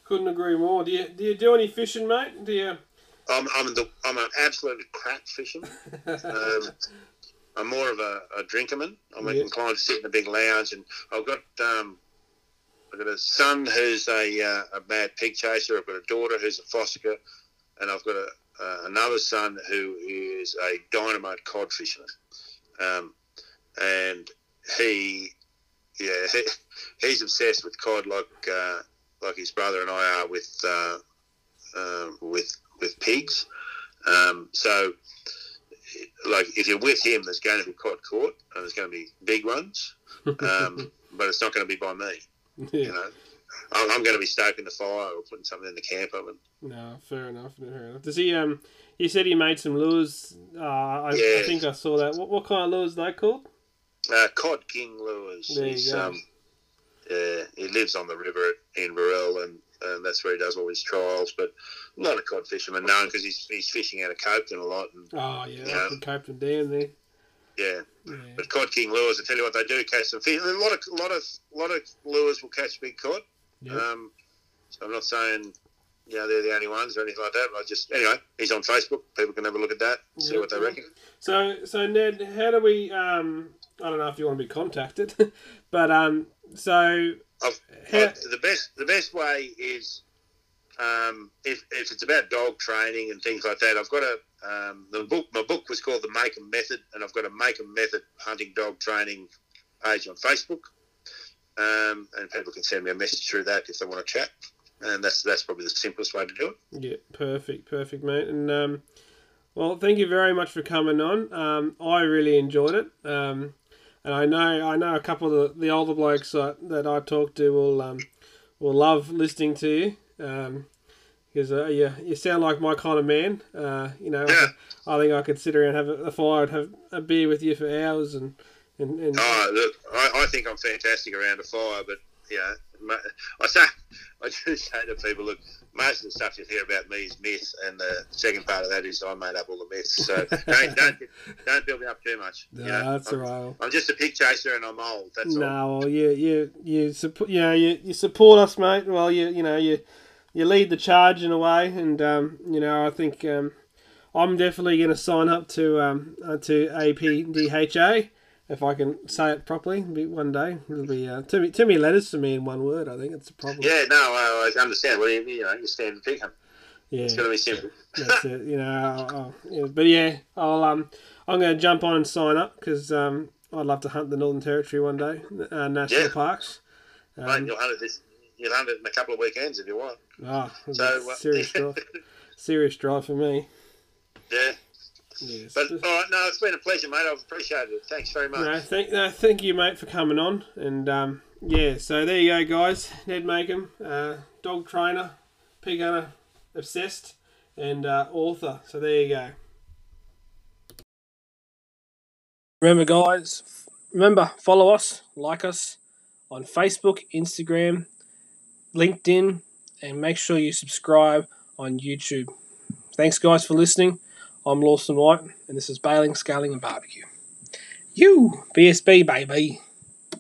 couldn't agree more. Do you do you do any fishing, mate? Do you? I'm I'm, the, I'm an absolute crap fisherman. Um, (laughs) I'm more of a, a drinkerman. I'm inclined to sit in a big lounge, and I've got um, I've got a son who's a uh, a mad pig chaser. I've got a daughter who's a fossicker, and I've got a, uh, another son who is a dynamite cod fisherman. Um, and he, yeah, (laughs) he, he's obsessed with cod like uh, like his brother and I are with uh, um, with with pigs. Um, so, like, if you're with him, there's going to be cod caught, and there's going to be big ones, um, (laughs) but it's not going to be by me. You know, I'm, I'm going to be stoking the fire or putting something in the camp oven. No, fair enough. Fair enough. Does he? Um, you said he made some lures. Uh, I, I think I saw that. What, what kind of lures are they called? Uh, cod King lures. There you He's, go. Um, yeah, he lives on the river in Burrell, and, and that's where he does all his trials. But not a cod fisherman know him because he's, he's fishing out of Copeton a lot. And Oh yeah, up in Copeland Dam there. yeah, Yeah. but cod king lures, I tell you what, they do catch some fish. A lot of a lot of lot of lures will catch big cod. Yeah. Um, so I'm not saying you know they're the only ones or anything like that. But I just anyway, he's on Facebook. People can have a look at that, see Yeah. what they reckon. So, so Ned, how do we? Um, I don't know if you want to be contacted, (laughs) but um, so I've, how, I've- the best the best way is um, if, if it's about dog training and things like that. I've got a um, the book. My book was called the Make 'em Method, and I've got a Make 'em Method hunting dog training page on Facebook. Um, and people can send me a message through that if they want to chat. And that's that's probably the simplest way to do it. yeah, perfect, perfect, mate. And um, well, thank you very much for coming on. Um, I really enjoyed it. Um, and I know I know a couple of the, the older blokes that, that I talk to will um, will love listening to you. Um, because uh, you, you sound like my kind of man. Uh, you know, Yeah. I think I could sit around have a, fire and have a beer with you for hours and and, and Oh, look, I, I think I'm fantastic around a fire, but you know, I say, (laughs) I do say to people, look, most of the stuff you hear about me is myth, and the second part of that is I made up all the myths. So don't don't, don't build me up too much. no, you know? that's I'm, all right. I'm just a pig chaser, and I'm old. That's all. No, you you you support you know you, you support us, mate. Well, you you know you you lead the charge in a way, and um, you know I think um, I'm definitely going to sign up to um, uh, to APDHA if I can say it properly. Be- One day it'll be uh, too many too many letters for me in one word. I think it's a problem. Yeah, no, I, I understand. Well, you, you know, you stand pig hunt. yeah. It's going to be simple. That's it. You know, I'll, I'll, yeah, but yeah, I'll um, I'm going to jump on and sign up because um, I'd love to hunt the Northern Territory one day, uh, national Yeah. parks. Mate, Um, you'll hunt it this. You'll hunt it in a couple of weekends if you want. oh, So uh, serious (laughs) drive, serious drive for me. yeah. Yes. But all right, no, it's been a pleasure, mate. I've appreciated it. Thanks very much. no, thank no, thank you, mate, for coming on. And um, yeah, so there you go, guys. Ned Makem, uh, dog trainer, pig hunter, obsessed, and uh, author. So there you go. Remember, guys, remember, follow us, like us on Facebook, Instagram, LinkedIn, and make sure you subscribe on YouTube. Thanks, guys, for listening. I'm Lawson White, and this is Bailing, Scaling, and Barbecue. You, BSB, baby.